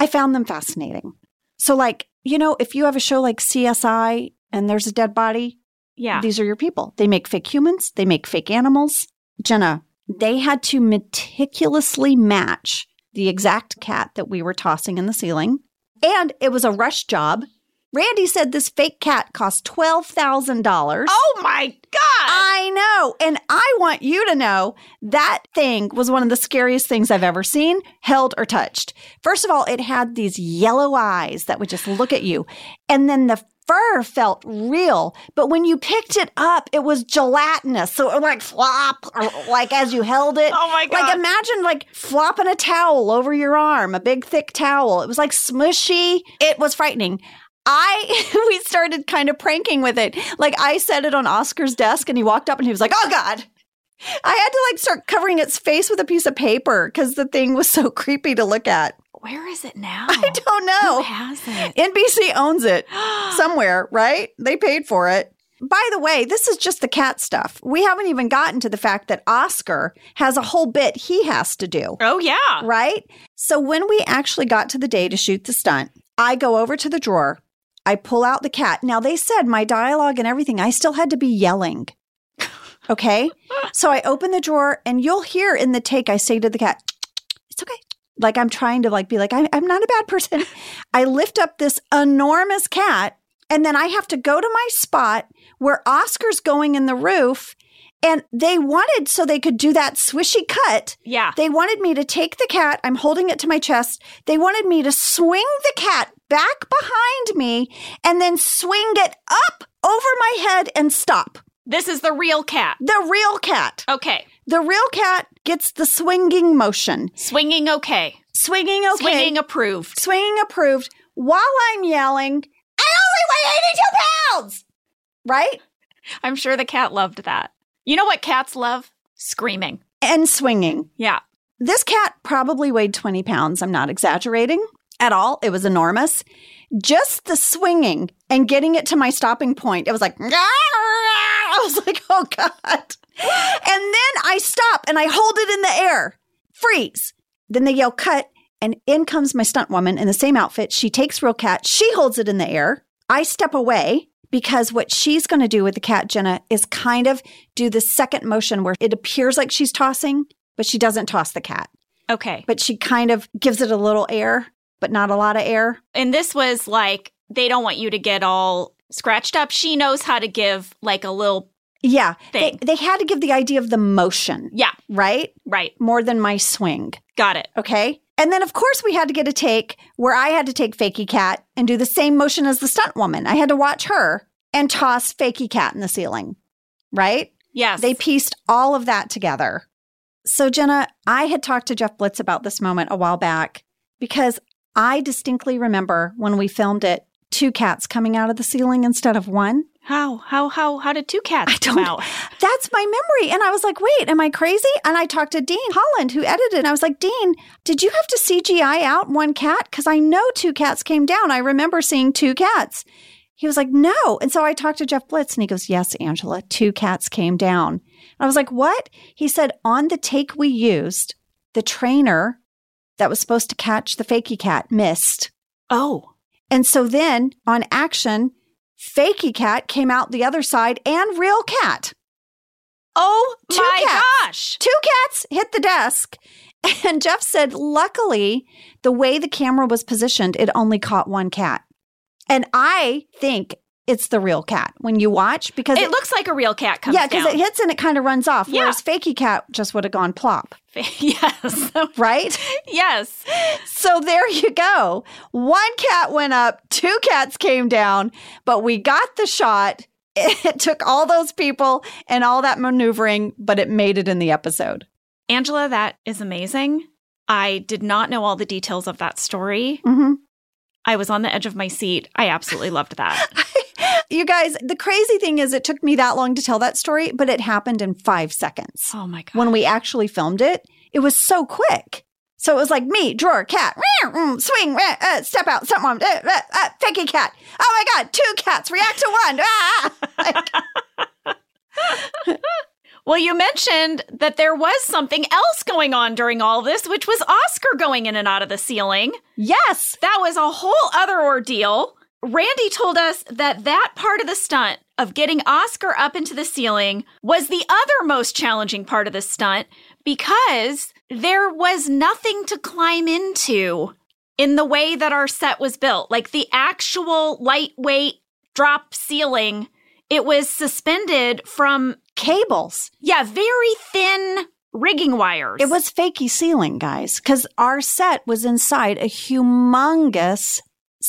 Speaker 1: I found them fascinating. So, like, you know, if you have a show like CSI and there's a dead body,
Speaker 2: Yeah.
Speaker 1: these are your people. They make fake humans, they make fake animals. Jenna, they had to meticulously match the exact cat that we were tossing in the ceiling. And it was a rush job. Randy said this fake cat cost $12,000.
Speaker 2: Oh my God.
Speaker 1: I know. And I want you to know that thing was one of the scariest things I've ever seen, held, or touched. First of all, it had these yellow eyes that would just look at you. And then the fur felt real. But when you picked it up, it was gelatinous. So it would like flop, like as you held it. *laughs*
Speaker 2: Oh my God.
Speaker 1: Like imagine like flopping a towel over your arm, a big thick towel. It was like smushy. It was frightening. I *laughs* we started kind of pranking with it. Like I set it on Oscar's desk and he walked up and he was like, "Oh god." I had to like start covering its face with a piece of paper cuz the thing was so *laughs* creepy to look at.
Speaker 2: Where is it now? *laughs*
Speaker 1: I don't
Speaker 2: Who
Speaker 1: know.
Speaker 2: has it?
Speaker 1: NBC owns it *gasps* somewhere, right? They paid for it. By the way, this is just the cat stuff. We haven't even gotten to the fact that Oscar has a whole bit he has to do.
Speaker 2: Oh, yeah.
Speaker 1: Right? So when we actually got to the day to shoot the stunt, I go over to the drawer. I pull out the cat. Now they said my dialogue and everything, I still had to be yelling. Okay. *laughs* so I open the drawer and you'll hear in the take I say to the cat, it's okay. Like I'm trying to like be like, I'm, I'm not a bad person. *laughs* I lift up this enormous cat and then I have to go to my spot where Oscar's going in the roof. And they wanted so they could do that swishy cut.
Speaker 2: Yeah.
Speaker 1: They wanted me to take the cat. I'm holding it to my chest. They wanted me to swing the cat back behind me and then swing it up over my head and stop.
Speaker 2: This is the real cat.
Speaker 1: The real cat.
Speaker 2: Okay.
Speaker 1: The real cat gets the swinging motion.
Speaker 2: Swinging okay.
Speaker 1: Swinging okay.
Speaker 2: Swinging approved.
Speaker 1: swinging approved while I'm yelling, I only weigh 82 pounds. Right?
Speaker 2: I'm sure the cat loved that. You know what cats love? Screaming.
Speaker 1: And swinging.
Speaker 2: Yeah.
Speaker 1: This cat probably weighed 20 pounds. I'm not exaggerating at all. It was enormous. Just the swinging and getting it to my stopping point, it was like, *laughs* I was like, oh God. And then I stop and I hold it in the air, freeze. Then they yell, cut. And in comes my stunt woman in the same outfit. She takes Real Cat, she holds it in the air. I step away because what she's going to do with the cat, Jenna, is kind of do the second motion where it appears like she's tossing, but she doesn't toss the cat
Speaker 2: Okay.
Speaker 1: but she kind of gives it a little air, but not a lot of air.
Speaker 2: And this was like, they don't want you to get all scratched up. She knows how to give like a little,
Speaker 1: Yeah. They, they had to give the idea of the motion,
Speaker 2: yeah,
Speaker 1: right?
Speaker 2: right.
Speaker 1: More than my swing.
Speaker 2: Got it.
Speaker 1: Okay. And then, of course, we had to get a take where I had to take Fakey Cat and do the same motion as the stunt woman. I had to watch her and toss Fakey Cat in the ceiling, right?
Speaker 2: Yes.
Speaker 1: They pieced all of that together. So, Jenna, I had talked to Jeff Blitz about this moment a while back because I distinctly remember when we filmed it, two cats coming out of the ceiling instead of one.
Speaker 2: How, how, how, how did two cats
Speaker 1: I
Speaker 2: come out? *laughs*
Speaker 1: That's my memory. And I was like, wait, am I crazy? And I talked to Dean Holland, who edited, and I was like, Dean, did you have to CGI out one cat? Because I know two cats came down. I remember seeing two cats. He was like, no. And so I talked to Jeff Blitz, and he goes, yes, Angela, two cats came down. And I was like, what? He said, on the take we used, the trainer that was supposed to catch the fakey cat missed.
Speaker 2: Oh,
Speaker 1: And so then on action, fakey cat came out the other side and real cat.
Speaker 2: oh
Speaker 1: Two
Speaker 2: my
Speaker 1: cats.
Speaker 2: gosh.
Speaker 1: Two cats hit the desk. *laughs* And Jeff said, luckily, the way the camera was positioned, it only caught one cat. And I think it's the real cat when you watch because
Speaker 2: It looks like a real cat comes
Speaker 1: yeah, because it hits and it kind of runs off.
Speaker 2: Yeah.
Speaker 1: Whereas fakey cat just would have gone plop, *laughs*
Speaker 2: yes. *laughs*
Speaker 1: right?
Speaker 2: yes.
Speaker 1: So there you go. One cat went up, two cats came down, but we got the shot. *laughs* It took all those people and all that maneuvering, but it made it in the episode.
Speaker 2: Angela, that is amazing. I did not know all the details of that story.
Speaker 1: hmm
Speaker 2: I was on the edge of my seat. I absolutely loved that.
Speaker 1: You guys, the crazy thing is, it took me that long to tell that story, but it happened in five seconds.
Speaker 2: Oh my God.
Speaker 1: When we actually filmed it, it was so quick. So it was like me, drawer, cat, mm, swing, uh, uh, step out, someone, uh, uh, uh, fakey cat. Oh my God, two cats react to one. Ah! Like, *laughs*
Speaker 2: Well, you mentioned that there was something else going on during all this, which was Oscar going in and out of the ceiling.
Speaker 1: yes.
Speaker 2: That was a whole other ordeal. Randy told us that that part of the stunt of getting Oscar up into the ceiling was the other most challenging part of the stunt because there was nothing to climb into in the way that our set was built. Like the actual lightweight drop ceiling, it was suspended from,
Speaker 1: Cables.
Speaker 2: yeah, very thin rigging wires.
Speaker 1: It was fakey ceiling, guys, because our set was inside a humongous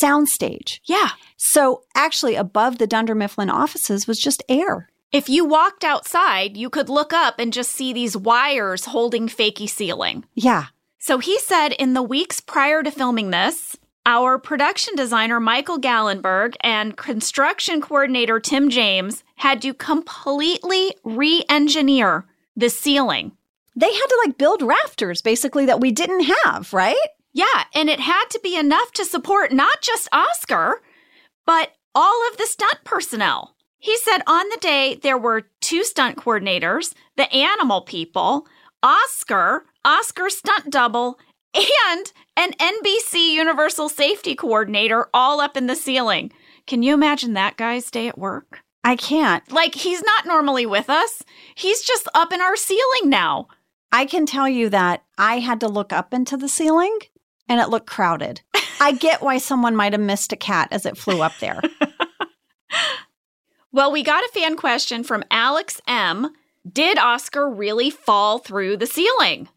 Speaker 1: soundstage.
Speaker 2: yeah.
Speaker 1: So actually, above the Dunder Mifflin offices was just air.
Speaker 2: If you walked outside, you could look up and just see these wires holding fakey ceiling.
Speaker 1: Yeah.
Speaker 2: So he said in the weeks prior to filming this, our production designer Michael Gallenberg and construction coordinator Tim James had to completely re engineer the ceiling.
Speaker 1: They had to like build rafters basically that we didn't have, right?
Speaker 2: Yeah, and it had to be enough to support not just Oscar, but all of the stunt personnel. He said on the day there were two stunt coordinators, the animal people, Oscar, Oscar stunt double, and an NBC Universal Safety Coordinator all up in the ceiling. Can you imagine that guy's day at work?
Speaker 1: I can't.
Speaker 2: Like, he's not normally with us. He's just up in our ceiling now.
Speaker 1: I can tell you that I had to look up into the ceiling and it looked crowded. I get why someone might have missed a cat as it flew up there. *laughs*
Speaker 2: Well, we got a fan question from Alex M. Did Oscar really fall through the ceiling?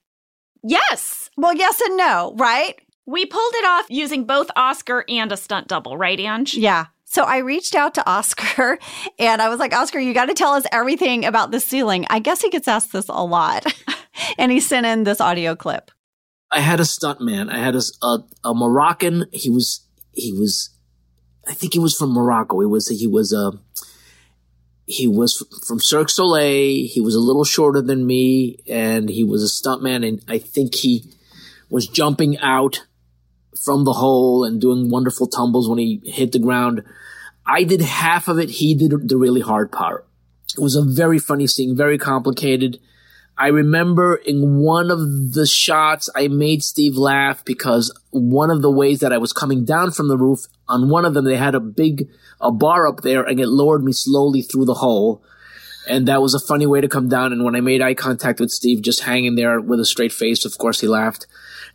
Speaker 2: Yes.
Speaker 1: well, yes and no, right?
Speaker 2: We pulled it off using both Oscar and a stunt double, right, Ange?
Speaker 1: Yeah. So I reached out to Oscar *laughs* and I was like, Oscar, you got to tell us everything about the ceiling. I guess he gets asked this a lot. *laughs* and he sent in this audio clip.
Speaker 8: I had a stuntman. I had a, a, a Moroccan. He was he was, I think he was from Morocco. He was he was a he was from Cirque Soleil. He was a little shorter than me, and he was a stuntman. And I think he was jumping out from the hole and doing wonderful tumbles when he hit the ground. I did half of it. He did the really hard part. It was a very funny scene, very complicated. I remember in one of the shots, I made Steve laugh because one of the ways that I was coming down from the roof, on one of them, they had a big, a bar up there and it lowered me slowly through the hole. And that was a funny way to come down. And when I made eye contact with Steve, just hanging there with a straight face, of course he laughed.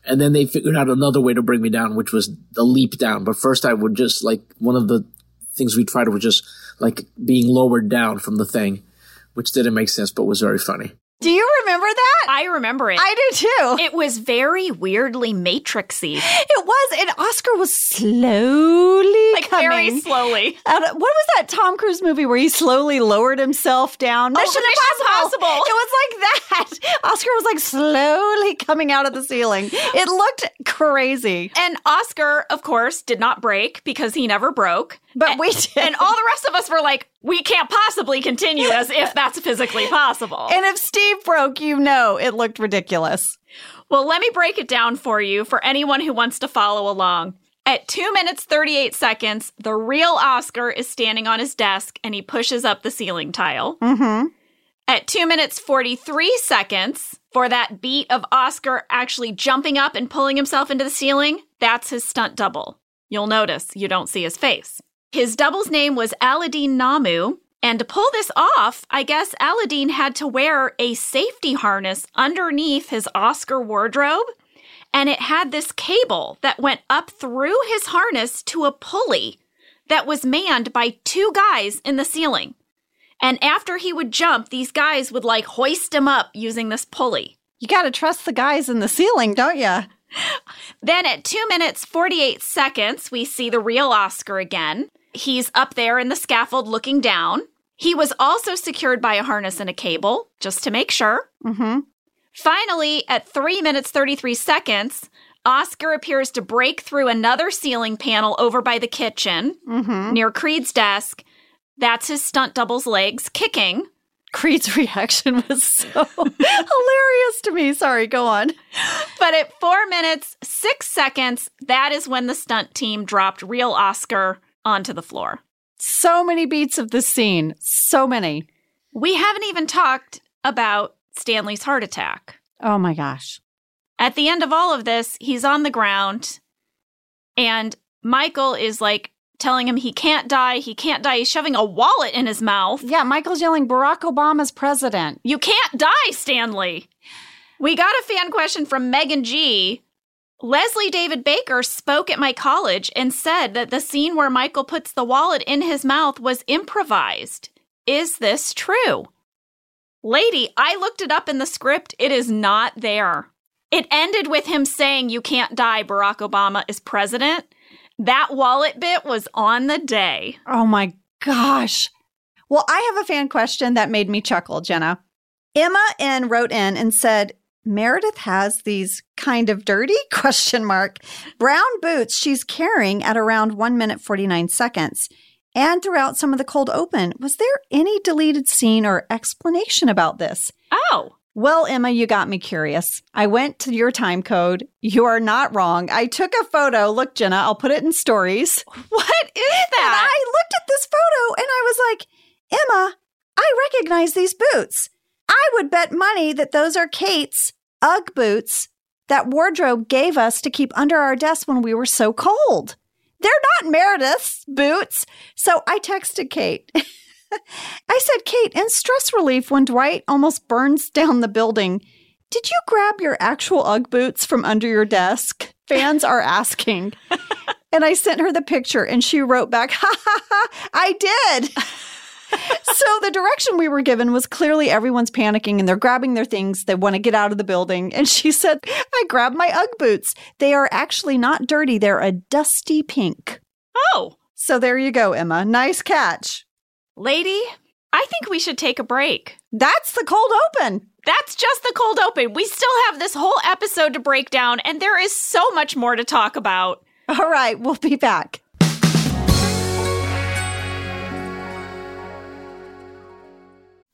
Speaker 8: And then they figured out another way to bring me down, which was the leap down. But first I would just like, one of the things we tried was just like being lowered down from the thing, which didn't make sense, but was very funny.
Speaker 1: Do you remember that?
Speaker 2: I remember it.
Speaker 1: I do too.
Speaker 2: it was very weirdly matrixy,
Speaker 1: It was, and Oscar was slowly
Speaker 2: like
Speaker 1: coming.
Speaker 2: very slowly.
Speaker 1: out of- what was that Tom Cruise movie where he slowly lowered himself down?
Speaker 2: Oh, Mission Impossible.
Speaker 1: It was like that. Oscar was like slowly coming out of the ceiling. It looked crazy,
Speaker 2: And Oscar, of course, did not break because he never broke.
Speaker 1: but
Speaker 2: and,
Speaker 1: we did.
Speaker 2: and all the rest of us were like, we can't possibly continue as if that's physically possible.
Speaker 1: And if Steve broke, you know it looked ridiculous.
Speaker 2: Well, let me break it down for you for anyone who wants to follow along. At 2 minutes 38 seconds, the real Oscar is standing on his desk and he pushes up the ceiling tile.
Speaker 1: Mm-hmm.
Speaker 2: At 2 minutes 43 seconds, for that beat of Oscar actually jumping up and pulling himself into the ceiling, that's his stunt double. You'll notice you don't see his face. His double's name was Aladdin Namu, and to pull this off, I guess Aladdin had to wear a safety harness underneath his Oscar wardrobe, and it had this cable that went up through his harness to a pulley that was manned by two guys in the ceiling. And after he would jump, these guys would like hoist him up using this pulley.
Speaker 1: You got to trust the guys in the ceiling, don't you?
Speaker 2: Then at 2 minutes 48 seconds, we see the real Oscar again. He's up there in the scaffold looking down. He was also secured by a harness and a cable, just to make sure.
Speaker 1: Mm-hmm.
Speaker 2: Finally, at 3 minutes 33 seconds, Oscar appears to break through another ceiling panel over by the kitchen
Speaker 1: Mm-hmm.
Speaker 2: near Creed's desk. That's his stunt double's legs kicking.
Speaker 1: Creed's *laughs* reaction was so hilarious to me. Sorry, go on.
Speaker 2: But at four minutes, six seconds, that is when the stunt team dropped real Oscar onto the floor.
Speaker 1: So many beats of this scene. So many.
Speaker 2: We haven't even talked about Stanley's heart attack.
Speaker 1: Oh my gosh.
Speaker 2: At the end of all of this, he's on the ground and Michael is like telling him he can't die, he can't die. He's shoving a wallet in his mouth.
Speaker 1: Yeah, Michael's yelling, Barack Obama's president.
Speaker 2: You can't die, Stanley. We got a fan question from Megan G. Leslie David Baker spoke at my college and said that the scene where Michael puts the wallet in his mouth was improvised. Is this true? Lady, I looked it up in the script. It is not there. It ended with him saying, You can't die, Barack Obama is president. That wallet bit was on the day.
Speaker 1: Oh my gosh. Well, I have a fan question that made me chuckle, Jenna. Emma N wrote in and said, Meredith has these kind of dirty *laughs* question mark brown boots she's carrying at around 1 minute 49 seconds. And throughout some of the cold open, was there any deleted scene or explanation about this?
Speaker 2: Oh.
Speaker 1: Well, Emma, you got me curious. I went to your time code. You are not wrong. I took a photo. Look, Jenna, I'll put it in stories. *laughs*
Speaker 2: What is
Speaker 1: And
Speaker 2: that?
Speaker 1: I looked at this photo and I was like, Emma, I recognize these boots. I would bet money that those are Kate's Ugg boots that wardrobe gave us to keep under our desk when we were so cold. They're not Meredith's boots. So I texted Kate. *laughs* I said, Kate, in stress relief, when Dwight almost burns down the building, did you grab your actual Ugg boots from under your desk? Fans are asking. *laughs* And I sent her the picture and she wrote back, ha ha ha, I did. *laughs* so the direction we were given was clearly everyone's panicking and they're grabbing their things. They want to get out of the building. And she said, I grabbed my Ugg boots. They are actually not dirty, they're a dusty pink.
Speaker 2: oh,
Speaker 1: So there you go, Emma. Nice catch.
Speaker 2: lady, I think we should take a break.
Speaker 1: That's the cold open.
Speaker 2: That's just the cold open. We still have this whole episode to break down, and there is so much more to talk about.
Speaker 1: All right, we'll be back.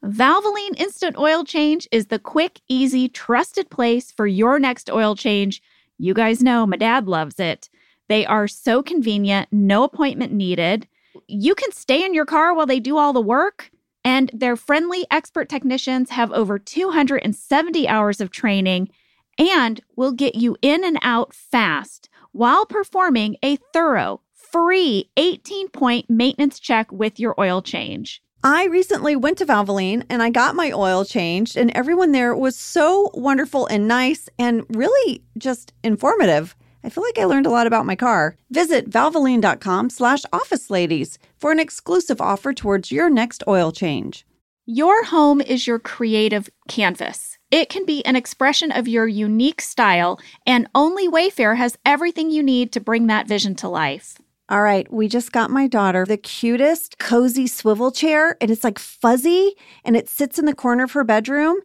Speaker 2: Valvoline Instant Oil Change is the quick, easy, trusted place for your next oil change. You guys know my dad loves it. They are so convenient, no appointment needed. You can stay in your car while they do all the work. And their friendly expert technicians have over 270 hours of training and will get you in and out fast while performing a thorough, free 18 point maintenance check with your oil change.
Speaker 1: I recently went to Valvoline and I got my oil changed, and everyone there was so wonderful and nice and really just informative. I feel like I learned a lot about my car. Visit valvoline.com slash office ladies for an exclusive offer towards your next oil change.
Speaker 2: Your home is your creative canvas. It can be an expression of your unique style, and only Wayfair has everything you need to bring that vision to life.
Speaker 1: All right, we just got my daughter the cutest cozy swivel chair, and it's like fuzzy and it sits in the corner of her bedroom.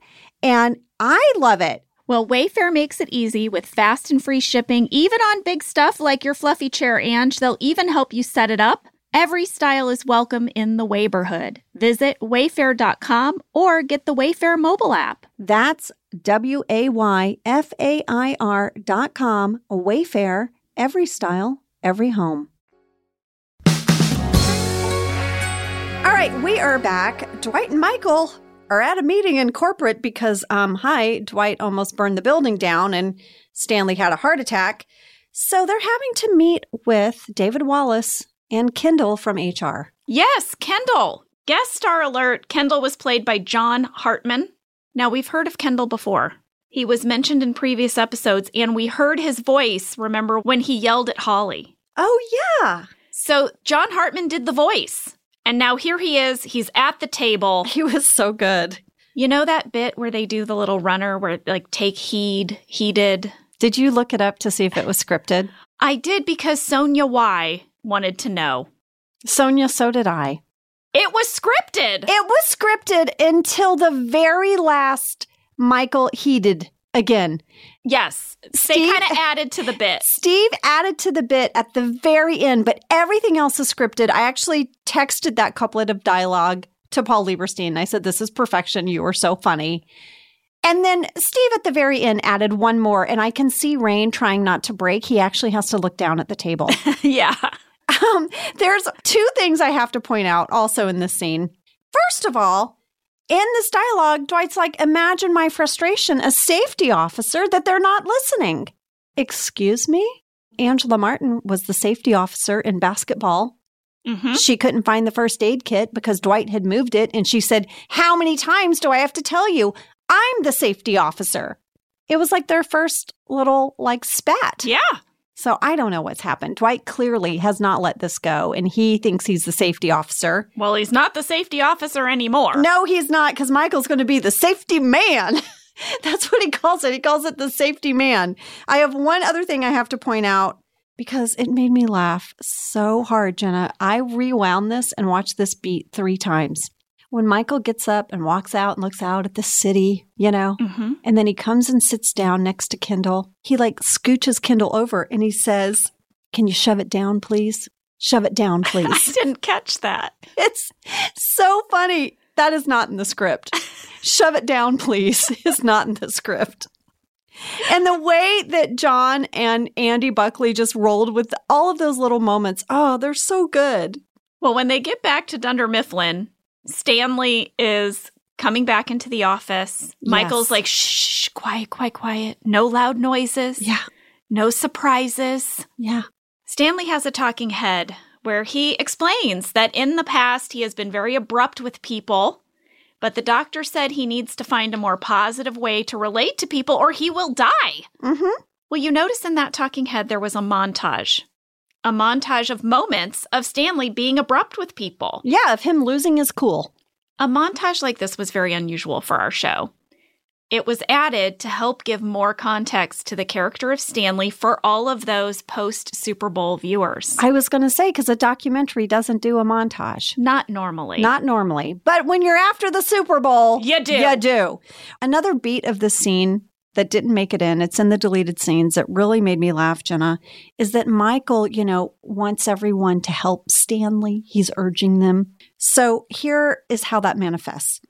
Speaker 1: And I love it.
Speaker 2: Well, Wayfair makes it easy with fast and free shipping, even on big stuff like your fluffy chair, Ange. They'll even help you set it up. Every style is welcome in the neighborhood. Visit wayfair.com or get the Wayfair mobile app.
Speaker 1: That's W A Y F A I R dot com, Wayfair, every style, every home. Right, we are back. Dwight and Michael are at a meeting in corporate because, um, hi, Dwight almost burned the building down and Stanley had a heart attack. So they're having to meet with David Wallace and Kendall from HR.
Speaker 2: Yes, Kendall. Guest star alert Kendall was played by John Hartman. Now, we've heard of Kendall before. He was mentioned in previous episodes, and we heard his voice, remember, when he yelled at Holly.
Speaker 1: Oh, yeah.
Speaker 2: So, John Hartman did the voice. And now here he is. He's at the table.
Speaker 1: He was so good.
Speaker 2: You know that bit where they do the little runner where, like, take heed, heeded?
Speaker 1: Did you look it up to see if it was scripted?
Speaker 2: I did because Sonia Y wanted to know.
Speaker 1: Sonia, so did I.
Speaker 2: It was scripted.
Speaker 1: It was scripted until the very last Michael heeded again.
Speaker 2: Yes. They
Speaker 1: Steve-
Speaker 2: kind of added to the bit.
Speaker 1: Steve added to the bit at the very end, but everything else is scripted. I actually texted that couplet of dialogue to Paul Lieberstein. I said, This is perfection. You are so funny. And then Steve at the very end added one more, and I can see Rainn trying not to break. He actually has to look down at the table. *laughs*
Speaker 2: yeah.
Speaker 1: Um, there's two things I have to point out also in this scene. First of all, in this dialogue, Dwight's like, imagine my frustration as safety officer that they're not listening. Excuse me? Angela Martin was the safety officer in basketball.
Speaker 2: hmm
Speaker 1: She couldn't find the first aid kit because Dwight had moved it. And she said, How many times do I have to tell you? I'm the safety officer. It was like their first little like spat.
Speaker 2: Yeah.
Speaker 1: So I don't know what's happened. Dwight clearly has not let this go, and he thinks he's the safety officer.
Speaker 2: Well, he's not the safety officer anymore.
Speaker 1: No, he's not, because Michael's going to be the safety man. *laughs* That's what he calls it. He calls it the safety man. I have one other thing I have to point out because it made me laugh so hard, Jenna. I rewound this and watched this beat three times. When Michael gets up and walks out and looks out at the city, you know,
Speaker 2: hmm
Speaker 1: and then he comes and sits down next to Kendall. He like scooches Kendall over and he says, Can you shove it down, please? Shove it down, *laughs* please.
Speaker 2: I didn't catch that.
Speaker 1: it's so funny. That is not in the script. shove it down, please, *laughs* is not in the script. And the way that John and Andy Buckley just rolled with all of those little moments, oh, they're so good.
Speaker 2: Well, when they get back to Dunder Mifflin, Stanley is coming back into the office. Michael's like, shh, shh, quiet, quiet, quiet. No loud noises.
Speaker 1: Yeah.
Speaker 2: No surprises.
Speaker 1: Yeah.
Speaker 2: Stanley has a talking head where he explains that in the past he has been very abrupt with people, but the doctor said he needs to find a more positive way to relate to people or he will die.
Speaker 1: Mm-hmm.
Speaker 2: Well, you notice in that talking head there was a montage. A montage of moments of Stanley being abrupt with people.
Speaker 1: Yeah, of him losing his cool.
Speaker 2: A montage like this was very unusual for our show. It was added to help give more context to the character of Stanley for all of those post Super Bowl viewers.
Speaker 1: I was going to say, because a documentary doesn't do a montage.
Speaker 2: Not normally.
Speaker 1: Not normally, but when you're after the Super Bowl,
Speaker 2: You do.
Speaker 1: You do. Another beat of the scene that didn't make it in, it's in the deleted scenes that really made me laugh, Jenna, is that Michael, you know, wants everyone to help Stanley. He's urging them. So here is how that manifests.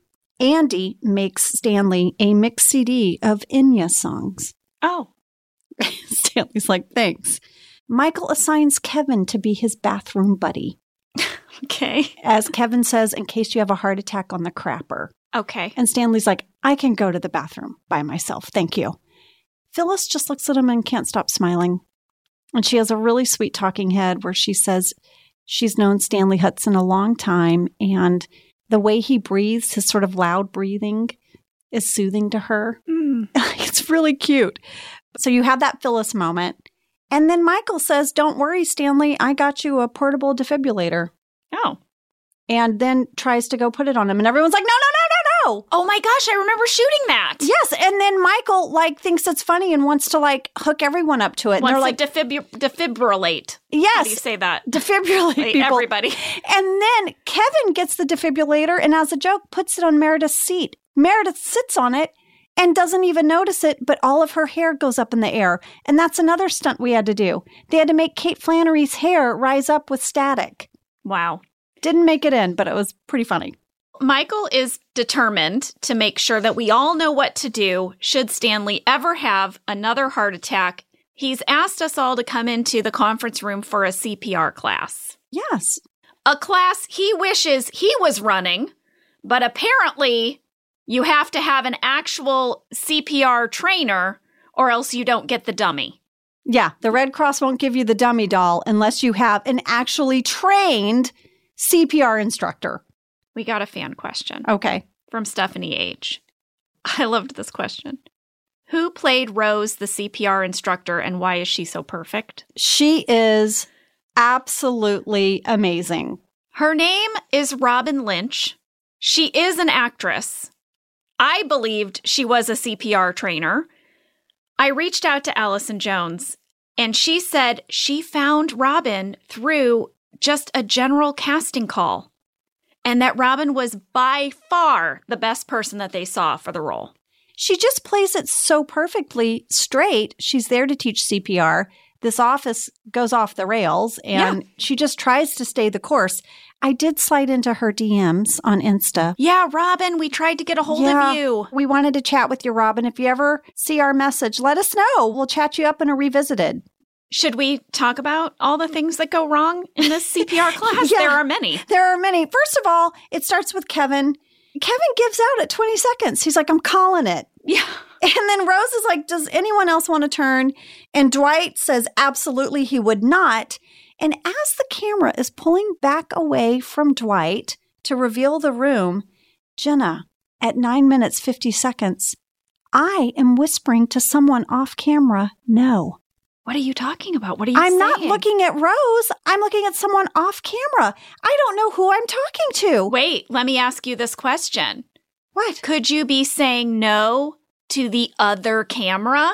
Speaker 1: Andy makes Stanley a mix CD of Enya songs.
Speaker 2: Oh, *laughs*
Speaker 1: Stanley's like, thanks. Michael assigns Kevin to be his bathroom buddy. *laughs*
Speaker 2: okay. *laughs*
Speaker 1: As Kevin says, in case you have a heart attack on the crapper.
Speaker 2: Okay.
Speaker 1: And Stanley's like, I can go to the bathroom by myself. Thank you. Phyllis just looks at him and can't stop smiling. And she has a really sweet talking head where she says she's known Stanley Hudson a long time. And the way he breathes, his sort of loud breathing, is soothing to her.
Speaker 2: Hmm. *laughs*
Speaker 1: it's really cute. So you have that Phyllis moment. And then Michael says, Don't worry, Stanley, I got you a portable defibrillator.
Speaker 2: Oh.
Speaker 1: And then tries to go put it on him. And everyone's like, No, no, no, no, no.
Speaker 2: Oh my gosh, I remember shooting that.
Speaker 1: Yes, and then Michael like thinks it's funny and wants to like hook everyone up to it. And they're like,
Speaker 2: defib- defibrillate. How do you
Speaker 1: "Yes,
Speaker 2: say that?
Speaker 1: defibrillate people."
Speaker 2: everybody.
Speaker 1: And then Kevin gets the defibrillator and, as a joke, puts it on Meredith's seat. Meredith sits on it and doesn't even notice it, but all of her hair goes up in the air. And that's another stunt we had to do. They had to make Kate Flannery's hair rise up with static.
Speaker 2: Wow.
Speaker 1: Didn't make it in, but it was pretty funny.
Speaker 2: Michael is determined to make sure that we all know what to do should Stanley ever have another heart attack. He's asked us all to come into the conference room for a CPR class.
Speaker 1: Yes.
Speaker 2: A class he wishes he was running, but apparently you have to have an actual CPR trainer or else you don't get the dummy.
Speaker 1: Yeah, the Red Cross won't give you the dummy doll unless you have an actually trained CPR instructor.
Speaker 2: We got a fan question
Speaker 1: Okay.
Speaker 2: from Stephanie H. *laughs* I loved this question. Who played Rose, the CPR instructor, and why is she so perfect?
Speaker 1: She is absolutely amazing.
Speaker 2: Her name is Robin Lynch. She is an actress. I believed she was a CPR trainer. I reached out to Allison Jones, and she said she found Robin through just a general casting call, and that Robin was by far the best person that they saw for the role.
Speaker 1: she just plays it so perfectly straight. She's there to teach CPR. This office goes off the rails and she just tries to stay the course. I did slide into her DMs on Insta.
Speaker 2: Yeah, Robin, we tried to get a hold
Speaker 1: Yeah.
Speaker 2: of you.
Speaker 1: We wanted to chat with you, Robin. If you ever see our message, let us know. We'll chat you up in a revisited.
Speaker 2: Should we talk about all the things that go wrong in this CPR *laughs* class?
Speaker 1: Yeah.
Speaker 2: There are many.
Speaker 1: There are many. First of all, it starts with Kevin. Kevin gives out at 20 seconds. He's like, I'm calling it.
Speaker 2: Yeah. *laughs*
Speaker 1: And then Rose is like, Does anyone else want to turn? And Dwight says, Absolutely, he would not. And as the camera is pulling back away from Dwight to reveal the room, Jenna, at nine minutes, 50 seconds, I am whispering to someone off camera, No.
Speaker 2: What are you talking about? What are you
Speaker 1: I'm
Speaker 2: saying?
Speaker 1: not looking at Rose. I'm looking at someone off camera. I don't know who I'm talking to.
Speaker 2: Wait, let me ask you this question.
Speaker 1: What?
Speaker 2: Could you be saying no to the other camera?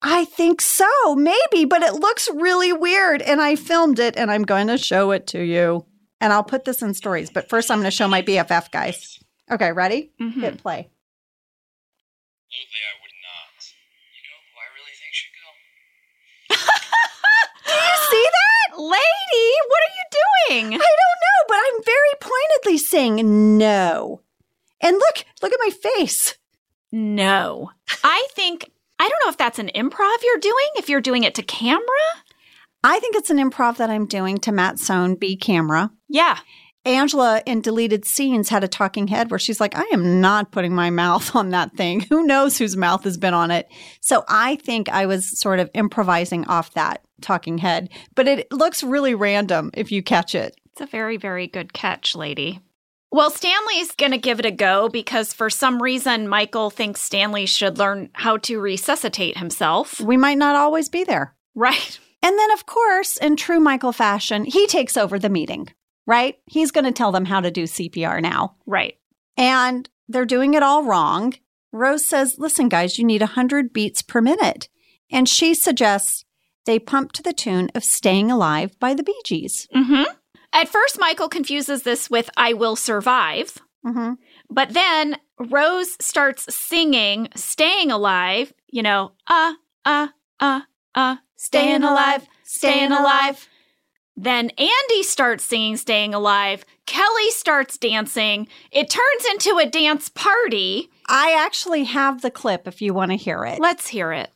Speaker 1: I think so, maybe, but it looks really weird. And I filmed it and I'm going to show it to you. And I'll put this in stories. But first, I'm going to show my BFF guys. Okay, ready?
Speaker 2: Mhm.
Speaker 1: Hit play.
Speaker 9: Absolutely, I would not. You know who I really think should go? *laughs*
Speaker 1: Do you see that?
Speaker 2: Lady, what are you doing?
Speaker 1: I don't know, but I'm very pointedly saying no. And look, look at my face.
Speaker 2: No. I think, I don't know if that's an improv you're doing, if you're doing it to camera.
Speaker 1: I think it's an improv that I'm doing to Matt Sohn, B camera.
Speaker 2: Yeah.
Speaker 1: Angela in deleted scenes had a talking head where she's like, I am not putting my mouth on that thing. *laughs* Who knows whose mouth has been on it? So I think I was sort of improvising off that talking head, but it looks really random if you catch it.
Speaker 2: It's a very, very good catch, lady. Well, Stanley's going to give it a go because for some reason, Michael thinks Stanley should learn how to resuscitate himself.
Speaker 1: We might not always be there.
Speaker 2: Right.
Speaker 1: And then, of course, in true Michael fashion, he takes over the meeting, right? He's going to tell them how to do CPR now.
Speaker 2: Right.
Speaker 1: And they're doing it all wrong. Rose says, Listen, guys, you need 100 beats per minute. And she suggests they pump to the tune of Staying Alive by the Bee Gees.
Speaker 2: hmm At first, Michael confuses this with I Will Survive.
Speaker 1: Mm-hmm.
Speaker 2: But then Rose starts singing Staying Alive, you know, uh, uh, uh, uh, staying alive, staying alive. Then Andy starts singing Staying Alive. Kelly starts dancing. It turns into a dance party.
Speaker 1: I actually have the clip if you want to hear it.
Speaker 2: Let's hear it.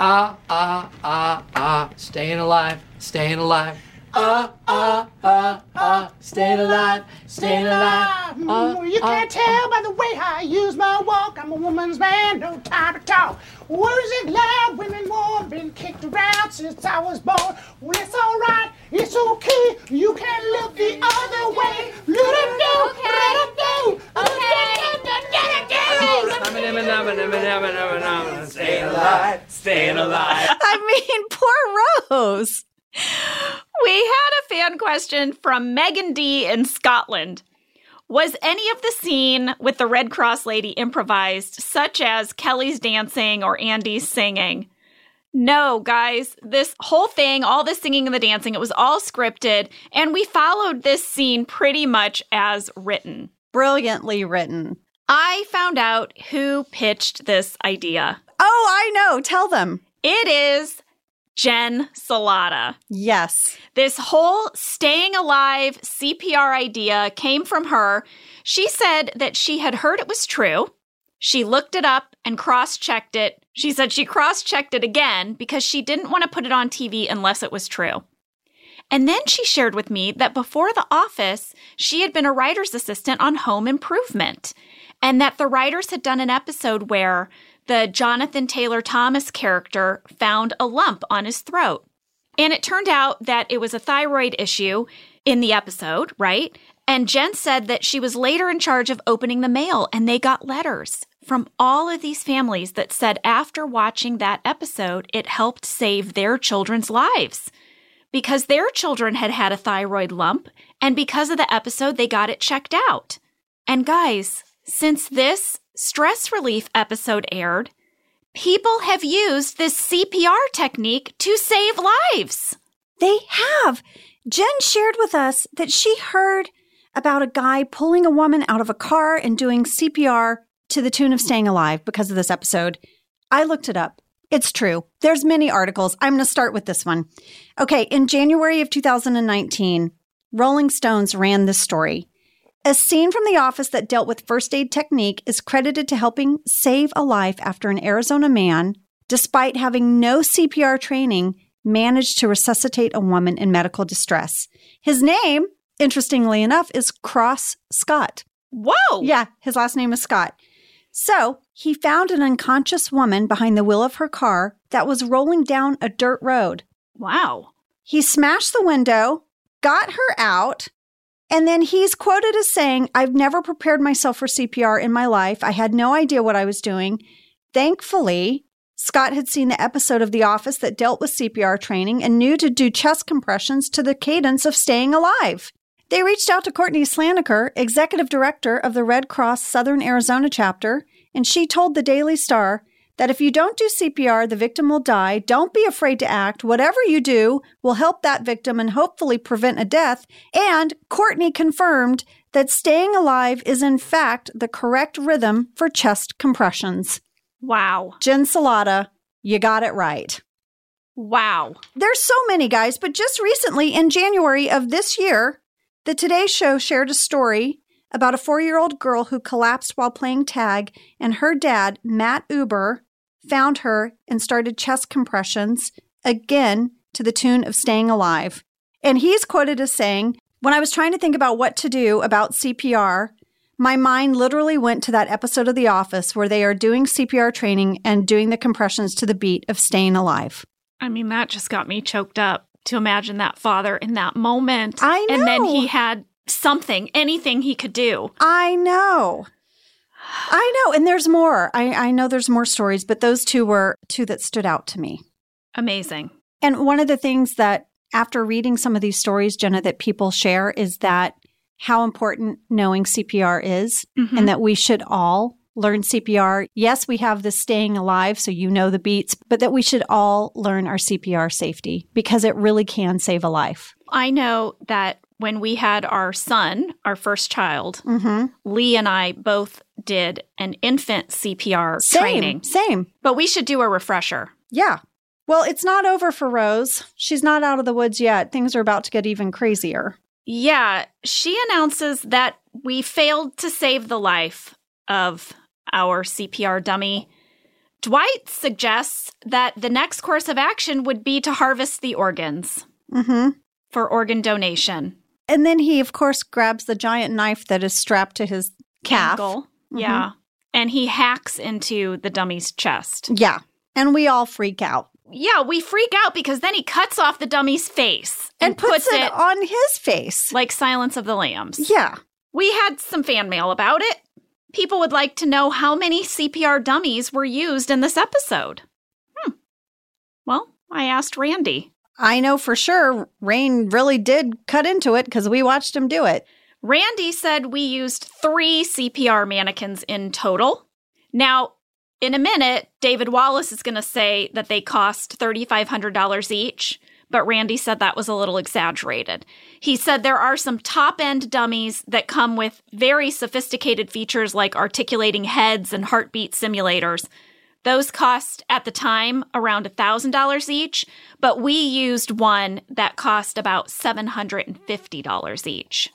Speaker 4: Ah, ah, ah, ah, staying alive, staying alive. Ah, ah, ah, ah, staying alive, staying alive. Ah,
Speaker 10: you can't tell by the way I use my walk. I'm a woman's man, no time to talk. Words are loud, women warm, been kicked around since I was born. Well, it's alright, it's okay. You can look the other way. Let it go, let it go.
Speaker 4: Staying alive, staying alive.
Speaker 1: I mean, poor Rose.
Speaker 2: We had a fan question from Megan D in Scotland. Was any of the scene with the Red Cross lady improvised, such as Kelly's dancing or Andy's singing? No, guys, this whole thing, all the singing and the dancing, it was all scripted, and we followed this scene pretty much as written.
Speaker 1: Brilliantly written.
Speaker 2: I found out who pitched this idea.
Speaker 1: Oh, I know. Tell them.
Speaker 2: It is Jen Celotta.
Speaker 1: Yes.
Speaker 2: This whole staying alive CPR idea came from her. She said that she had heard it was true. She looked it up and cross checked it. She said she cross checked it again because she didn't want to put it on TV unless it was true. And then she shared with me that before The Office, she had been a writer's assistant on Home Improvement, and that the writers had done an episode where the Jonathan Taylor Thomas character found a lump on his throat. And it turned out that it was a thyroid issue in the episode, right? And Jen said that she was later in charge of opening the mail, and they got letters from all of these families that said after watching that episode, it helped save their children's lives because their children had had a thyroid lump, and because of the episode, they got it checked out. And guys, since this stress relief episode aired, people have used this CPR technique to save lives.
Speaker 1: They have. Jen shared with us that she heard about a guy pulling a woman out of a car and doing CPR to the tune of staying alive because of this episode. I looked it up. It's true. There's many articles. I'm going to start with this one. Okay, in January of 2019, Rolling Stones ran this story. A scene from The Office that dealt with first aid technique is credited to helping save a life after an Arizona man, despite having no CPR training, managed to resuscitate a woman in medical distress. His name, interestingly enough, is Cross Scott.
Speaker 2: Whoa!
Speaker 1: Yeah, his last name is Scott. So he found an unconscious woman behind the wheel of her car that was rolling down a dirt road.
Speaker 2: Wow.
Speaker 1: He smashed the window, got her out, and then he's quoted as saying, I've never prepared myself for CPR in my life. I had no idea what I was doing. Thankfully, Scott had seen the episode of The Office that dealt with CPR training and knew to do chest compressions to the cadence of staying alive. They reached out to Courtney Slaniker, executive director of the Red Cross Southern Arizona chapter, and she told the Daily Star that if you don't do CPR, the victim will die. Don't be afraid to act. Whatever you do will help that victim and hopefully prevent a death. And Courtney confirmed that staying alive is in fact the correct rhythm for chest compressions.
Speaker 2: Wow.
Speaker 1: Jen Celotta, you got it right.
Speaker 2: Wow.
Speaker 1: There's so many guys, but just recently in January of this year, the Today Show shared a story about a four year old girl who collapsed while playing tag, and her dad, Matt Uber, found her and started chest compressions again to the tune of staying alive. And he's quoted as saying, When I was trying to think about what to do about CPR, my mind literally went to that episode of The Office where they are doing CPR training and doing the compressions to the beat of staying alive.
Speaker 2: I mean, that just got me choked up to imagine that father in that moment.
Speaker 1: I
Speaker 2: And then he had something, anything he could do.
Speaker 1: I know. I know. And there's more. I, I know there's more stories, but those two were two that stood out to me.
Speaker 2: Amazing.
Speaker 1: And one of the things that after reading some of these stories, Jenna, that people share is that how important knowing CPR is
Speaker 2: Mhm.
Speaker 1: and that we should all learn CPR. Yes, we have the staying alive, so you know the beats, but that we should all learn our CPR safety because it really can save a life.
Speaker 2: I know that when we had our son, our first child,
Speaker 1: Mm-hmm.
Speaker 2: Lee and I both did an infant CPR
Speaker 1: Same,
Speaker 2: training.
Speaker 1: same.
Speaker 2: But we should do a refresher.
Speaker 1: Yeah. Well, it's not over for Rose. She's not out of the woods yet. Things are about to get even crazier.
Speaker 2: Yeah, she announces that we failed to save the life of our CPR dummy. Dwight suggests that the next course of action would be to harvest the organs
Speaker 1: Mm-hmm.
Speaker 2: for organ donation.
Speaker 1: And then he, of course, grabs the giant knife that is strapped to his calf. Mhm.
Speaker 2: Yeah. And he hacks into the dummy's chest.
Speaker 1: Yeah. And we all freak out
Speaker 2: Yeah, we freak out because then he cuts off the dummy's face
Speaker 1: and, puts, it, on his face.
Speaker 2: like Silence of the Lambs.
Speaker 1: Yeah.
Speaker 2: We had some fan mail about it. People would like to know how many CPR dummies were used in this episode. Hmm. Well, I asked Randy.
Speaker 1: I know for sure Rainn really did cut into it because we watched him do it.
Speaker 2: Randy said we used three CPR mannequins in total. Now, in a minute, David Wallace is going to say that they cost $3,500 each, but Randy said that was a little exaggerated. He said there are some top end dummies that come with very sophisticated features like articulating heads and heartbeat simulators. Those cost at the time around $1,000 each, but we used one that cost about $750 each.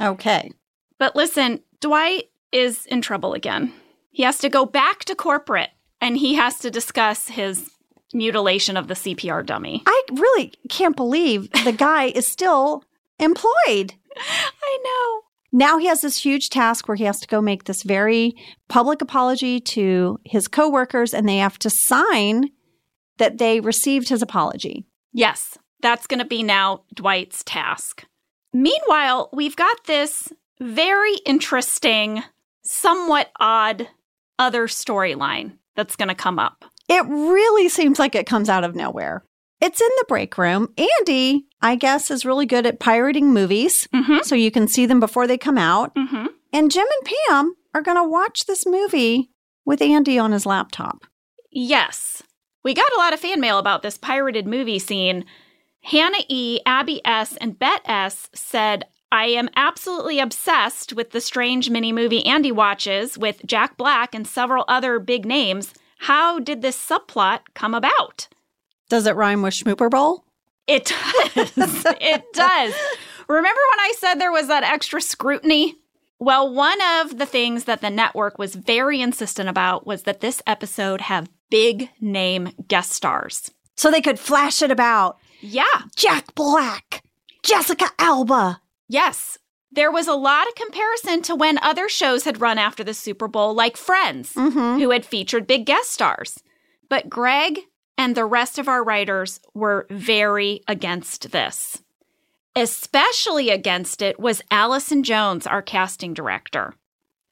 Speaker 1: Okay.
Speaker 2: But listen, Dwight is in trouble again. He has to go back to corporate and he has to discuss his mutilation of the CPR dummy.
Speaker 1: I really can't believe the guy is still employed. *laughs*
Speaker 2: I know.
Speaker 1: Now he has this huge task where he has to go make this very public apology to his coworkers and they have to sign that they received his apology.
Speaker 2: Yes, that's going to be now Dwight's task. Meanwhile, we've got this very interesting, somewhat odd other storyline that's going to come up.
Speaker 1: It really seems like it comes out of nowhere. It's in the break room. Andy, I guess, is really good at pirating movies,
Speaker 2: Mm-hmm.
Speaker 1: so you can see them before they come out.
Speaker 2: Mm-hmm.
Speaker 1: And Jim and Pam are going to watch this movie with Andy on his laptop.
Speaker 2: Yes. We got a lot of fan mail about this pirated movie scene. Hannah E., Abby S., and Bet S. said, I am absolutely obsessed with the strange mini movie Andy watches with Jack Black and several other big names. How did this subplot come about?
Speaker 1: Does it rhyme with Schmooper Bowl?
Speaker 2: It does. it does. Remember when I said there was that extra scrutiny? Well, one of the things that the network was very insistent about was that this episode have big name guest stars.
Speaker 1: So they could flash it about.
Speaker 2: Yeah.
Speaker 1: Jack Black, Jessica Alba.
Speaker 2: Yes. There was a lot of comparison to when other shows had run after the Super Bowl, like Friends,
Speaker 1: Mm-hmm.
Speaker 2: who had featured big guest stars. But Greg and the rest of our writers were very against this. Especially against it was Allison Jones, our casting director.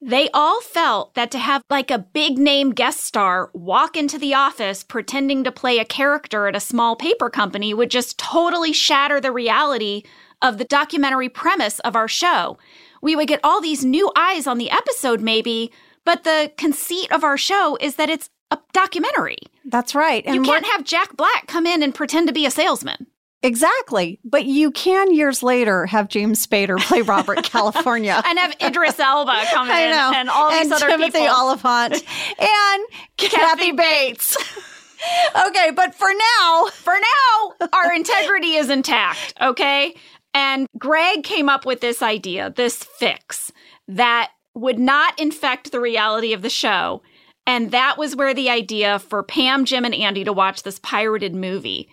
Speaker 2: They all felt that to have like a big name guest star walk into the office pretending to play a character at a small paper company would just totally shatter the reality of the documentary premise of our show. We would get all these new eyes on the episode, maybe, but the conceit of our show is that it's a documentary.
Speaker 1: That's right.
Speaker 2: you can't have Jack Black come in and pretend to be a salesman.
Speaker 1: Exactly. But you can years later have James Spader play Robert *laughs* California.
Speaker 2: and have Idris Elba *laughs* come in and all these
Speaker 1: and
Speaker 2: other
Speaker 1: Timothy
Speaker 2: people.
Speaker 1: Oliphant *laughs* and Kathy Bates. okay, but for now,
Speaker 2: For now, our integrity is intact, okay? And Greg came up with this idea, this fix that would not infect the reality of the show. And that was where the idea for Pam, Jim, and Andy to watch this pirated movie.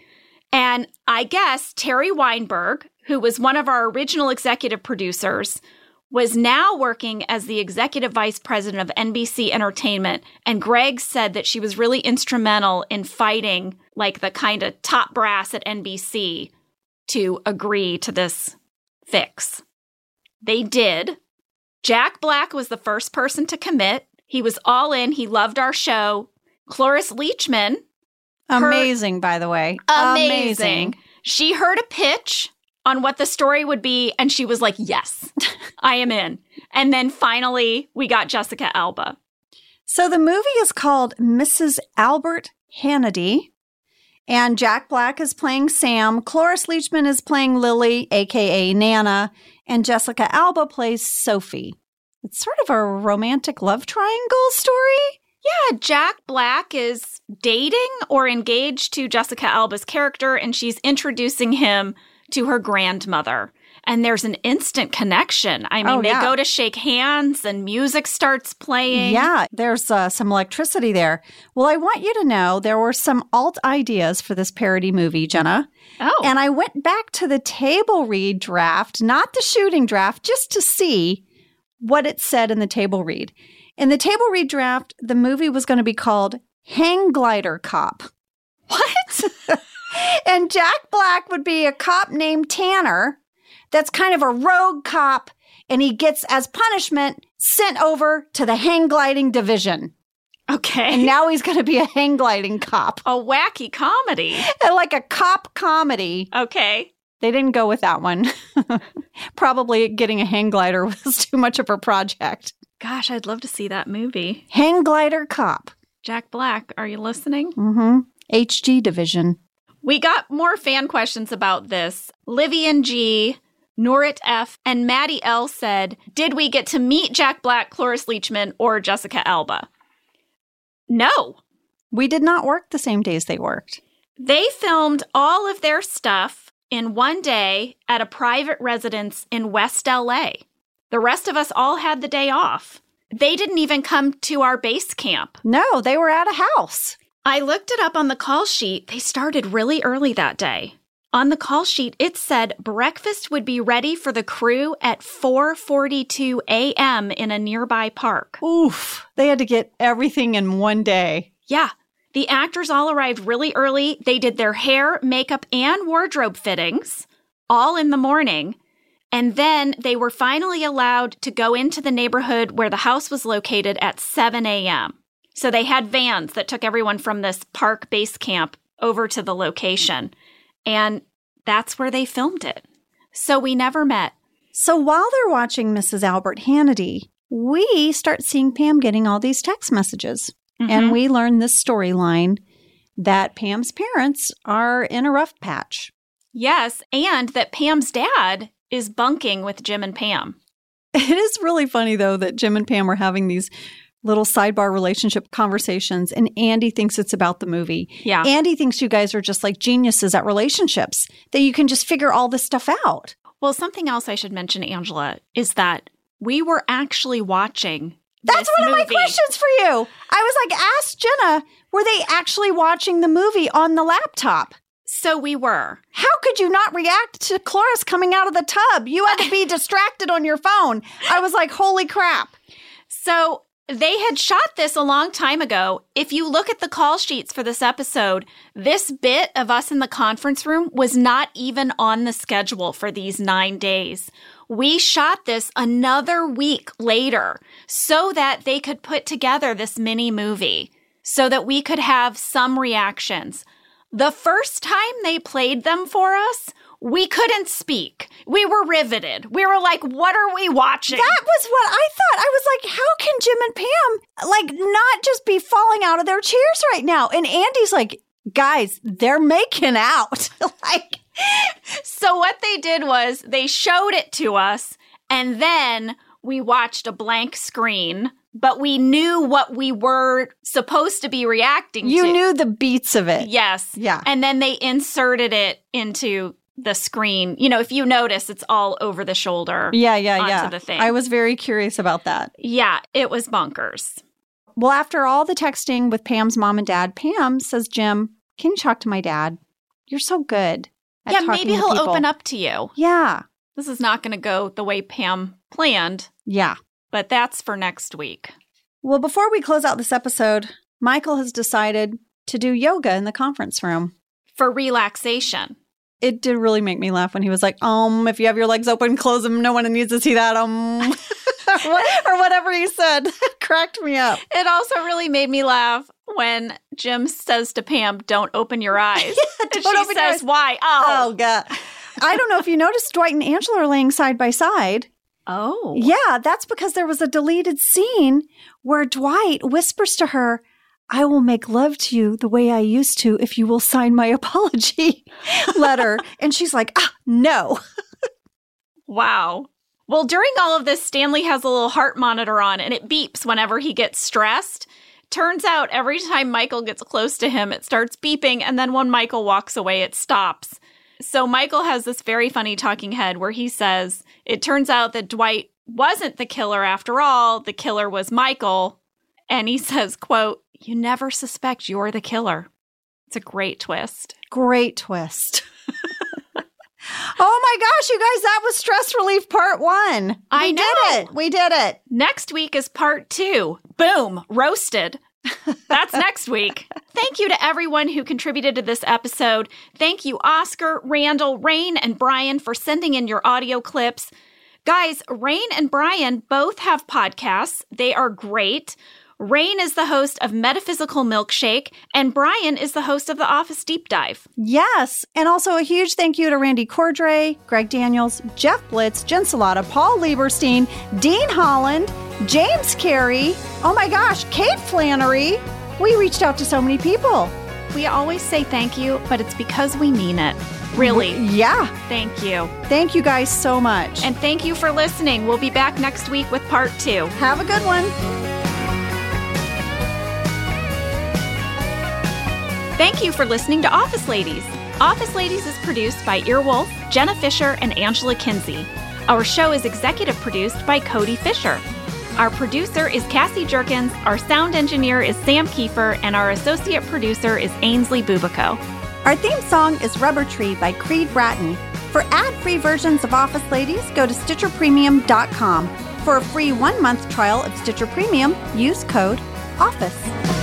Speaker 2: And I guess Teri Weinberg, who was one of our original executive producers, was now working as the executive vice president of NBC Entertainment. And Greg said that she was really instrumental in fighting, like the kind of top brass at NBC, to agree to this fix. They did. Jack Black was the first person to commit. He was all in. He loved our show. Cloris Leachman,
Speaker 1: amazing, by the way.
Speaker 2: amazing. She heard a pitch on what the story would be, and she was like, Yes, *laughs* I am in. And then finally, we got Jessica Alba.
Speaker 1: So the movie is called Mrs. Albert Hannaday, and Jack Black is playing Sam. Cloris Leachman is playing Lily, aka Nana, and Jessica Alba plays Sophie. It's sort of a romantic love triangle story.
Speaker 2: Yeah, Jack Black is dating or engaged to Jessica Alba's character, and she's introducing him to her grandmother. And there's an instant connection. I mean,
Speaker 1: Oh,
Speaker 2: they go to shake hands, and music starts playing.
Speaker 1: Yeah, there's uh, some electricity there. Well, I want you to know there were some alt ideas for this parody movie, Jenna.
Speaker 2: Oh,
Speaker 1: And I went back to the table read draft, not the shooting draft, just to see what it said in the table read. In the table read draft, the movie was going to be called Hang Glider Cop.
Speaker 2: what? *laughs*
Speaker 1: And Jack Black would be a cop named Tanner that's kind of a rogue cop, and he gets, as punishment, sent over to the hang gliding division.
Speaker 2: okay.
Speaker 1: And now he's going to be a hang gliding cop.
Speaker 2: a wacky comedy. *laughs*
Speaker 1: Like a cop comedy.
Speaker 2: Okay.
Speaker 1: They didn't go with that one. *laughs* Probably getting a hang glider *laughs* was too much of a project.
Speaker 2: Gosh, I'd love to see that movie.
Speaker 1: Hang glider cop.
Speaker 2: Jack Black, are you listening?
Speaker 1: Mm-hmm. HG division.
Speaker 2: We got more fan questions about this. Livian G, Norit F, and Maddie L said, Did we get to meet Jack Black, Cloris Leachman, or Jessica Alba? No.
Speaker 1: We did not work the same days they worked.
Speaker 2: They filmed all of their stuff in one day at a private residence in West LA. The rest of us all had the day off. They didn't even come to our base camp.
Speaker 1: No, they were at a house.
Speaker 2: I looked it up on the call sheet. They started really early that day. On the call sheet, it said breakfast would be ready for the crew at 4:42 a.m. in a nearby park.
Speaker 1: Oof. They had to get everything in one day.
Speaker 2: Yeah. The actors all arrived really early. They did their hair, makeup, and wardrobe fittings all in the morning. And then they were finally allowed to go into the neighborhood where the house was located at 7 a.m. So they had vans that took everyone from this park base camp over to the location. And that's where they filmed it. So we never met.
Speaker 1: So while they're watching Mrs. Albert Hannaday, we start seeing Pam getting all these text messages. And
Speaker 2: Mhm.
Speaker 1: we learn this storyline that Pam's parents are in a rough patch.
Speaker 2: Yes, and that Pam's dad is bunking with Jim and Pam. *laughs*
Speaker 1: It is really funny, though, that Jim and Pam are having these little sidebar relationship conversations, and Andy thinks it's about the movie.
Speaker 2: Yeah.
Speaker 1: Andy thinks you guys are just like geniuses at relationships, that you can just figure all this stuff out.
Speaker 2: Well, something else I should mention, Angela, is that we were actually watching.
Speaker 1: That's one of my questions for you. I was like, ask Jenna, were they actually watching the movie on the laptop?
Speaker 2: So we were.
Speaker 1: How could you not react to Cloris coming out of the tub? You had to be *laughs* distracted on your phone. I was like, holy crap.
Speaker 2: So they had shot this a long time ago. If you look at the call sheets for this episode, this bit of us in the conference room was not even on the schedule for these nine days. We shot this another week later so that they could put together this mini movie so that we could have some reactions. The first time they played them for us, we couldn't speak. We were riveted. We were like, what are we watching?
Speaker 1: That was what I thought. I was like, how can Jim and Pam like not just be falling out of their chairs right now? And Andy's like, guys, they're making out. *laughs* like,
Speaker 2: so what they did was they showed it to us and then we watched a blank screen, but we knew what we were supposed to be reacting to.
Speaker 1: you
Speaker 2: to.
Speaker 1: knew the beats of it.
Speaker 2: Yes.
Speaker 1: Yeah.
Speaker 2: And then they inserted it into the screen. You know, if you notice, it's all over the shoulder.
Speaker 1: Yeah, yeah, yeah.
Speaker 2: the thing.
Speaker 1: I was very curious about that.
Speaker 2: Yeah, it was bonkers.
Speaker 1: Well, after all the texting with Pam's mom and dad, Pam says, Jim, can you talk to my dad? You're so good.
Speaker 2: Yeah, maybe he'll
Speaker 1: people."
Speaker 2: open up to you.
Speaker 1: Yeah.
Speaker 2: This is not going to go the way Pam planned,
Speaker 1: Yeah.
Speaker 2: but that's for next week.
Speaker 1: Well, before we close out this episode, Michael has decided to do yoga in the conference room.
Speaker 2: For relaxation.
Speaker 1: It did really make me laugh when he was like, um, if you have your legs open, close them. No one needs to see that. Um, *laughs* *laughs* or whatever he said. *laughs* Cracked me up.
Speaker 2: It also really made me laugh when Jim says to Pam, "Don't open your *laughs* eyes." and
Speaker 1: don't
Speaker 2: she says. "Why?" Oh,
Speaker 1: Oh, God. I don't know if you noticed Dwight and Angela are laying side by side.
Speaker 2: oh,
Speaker 1: Yeah, that's because there was a deleted scene where Dwight whispers to her, I will make love to you the way I used to if you will sign my apology letter. and she's like, ah, no.
Speaker 2: Wow. Well, during all of this, Stanley has a little heart monitor on and it beeps whenever he gets stressed. Turns out every time Michael gets close to him, it starts beeping, and then when Michael walks away, it stops. So Michael has this very funny talking head where he says, It turns out that Dwight wasn't the killer after all. The killer was Michael. And he *laughs* says, quote, You never suspect you're the killer. It's a great twist.
Speaker 1: Great twist. *laughs* oh my gosh, you guys, that was stress relief part one.
Speaker 2: I know.
Speaker 1: did it. We did it.
Speaker 2: Next week is part two. Boom, roasted. That's *laughs* next week. Thank you to everyone who contributed to this episode. Thank you, Oscar, Randall, Rainn, and Brian for sending in your audio clips. Guys, Rainn and Brian both have podcasts. They are great. Rainn is the host of Metaphysical Milkshake, and Brian is the host of The Office Deep Dive.
Speaker 1: Yes. And also a huge thank you to Randy Cordray, Greg Daniels, Jeff Blitz, Jen Celotta, Paul Lieberstein, Dean Holland, James Carey. Oh my gosh, Kate Flannery. We reached out to so many people.
Speaker 2: We always say thank you, but it's because we mean it. Really.
Speaker 1: Yeah.
Speaker 2: Thank you.
Speaker 1: Thank you guys so much.
Speaker 2: And thank you for listening. We'll be back next week with part two.
Speaker 1: have a good one.
Speaker 2: Thank you for listening to Office Ladies. Office Ladies is produced by Earwolf, Jenna Fischer, and Angela Kinsey. Our show is executive produced by Codi Fischer. Our producer is Cassie Jerkins, our sound engineer is Sam Kiefer, and our associate producer is Ainsley Bubico.
Speaker 1: Our theme song is Rubber Tree by Creed Bratton. For ad free versions of Office Ladies, go to StitcherPremium.com. For a free one month trial of Stitcher Premium, use code OFFICE.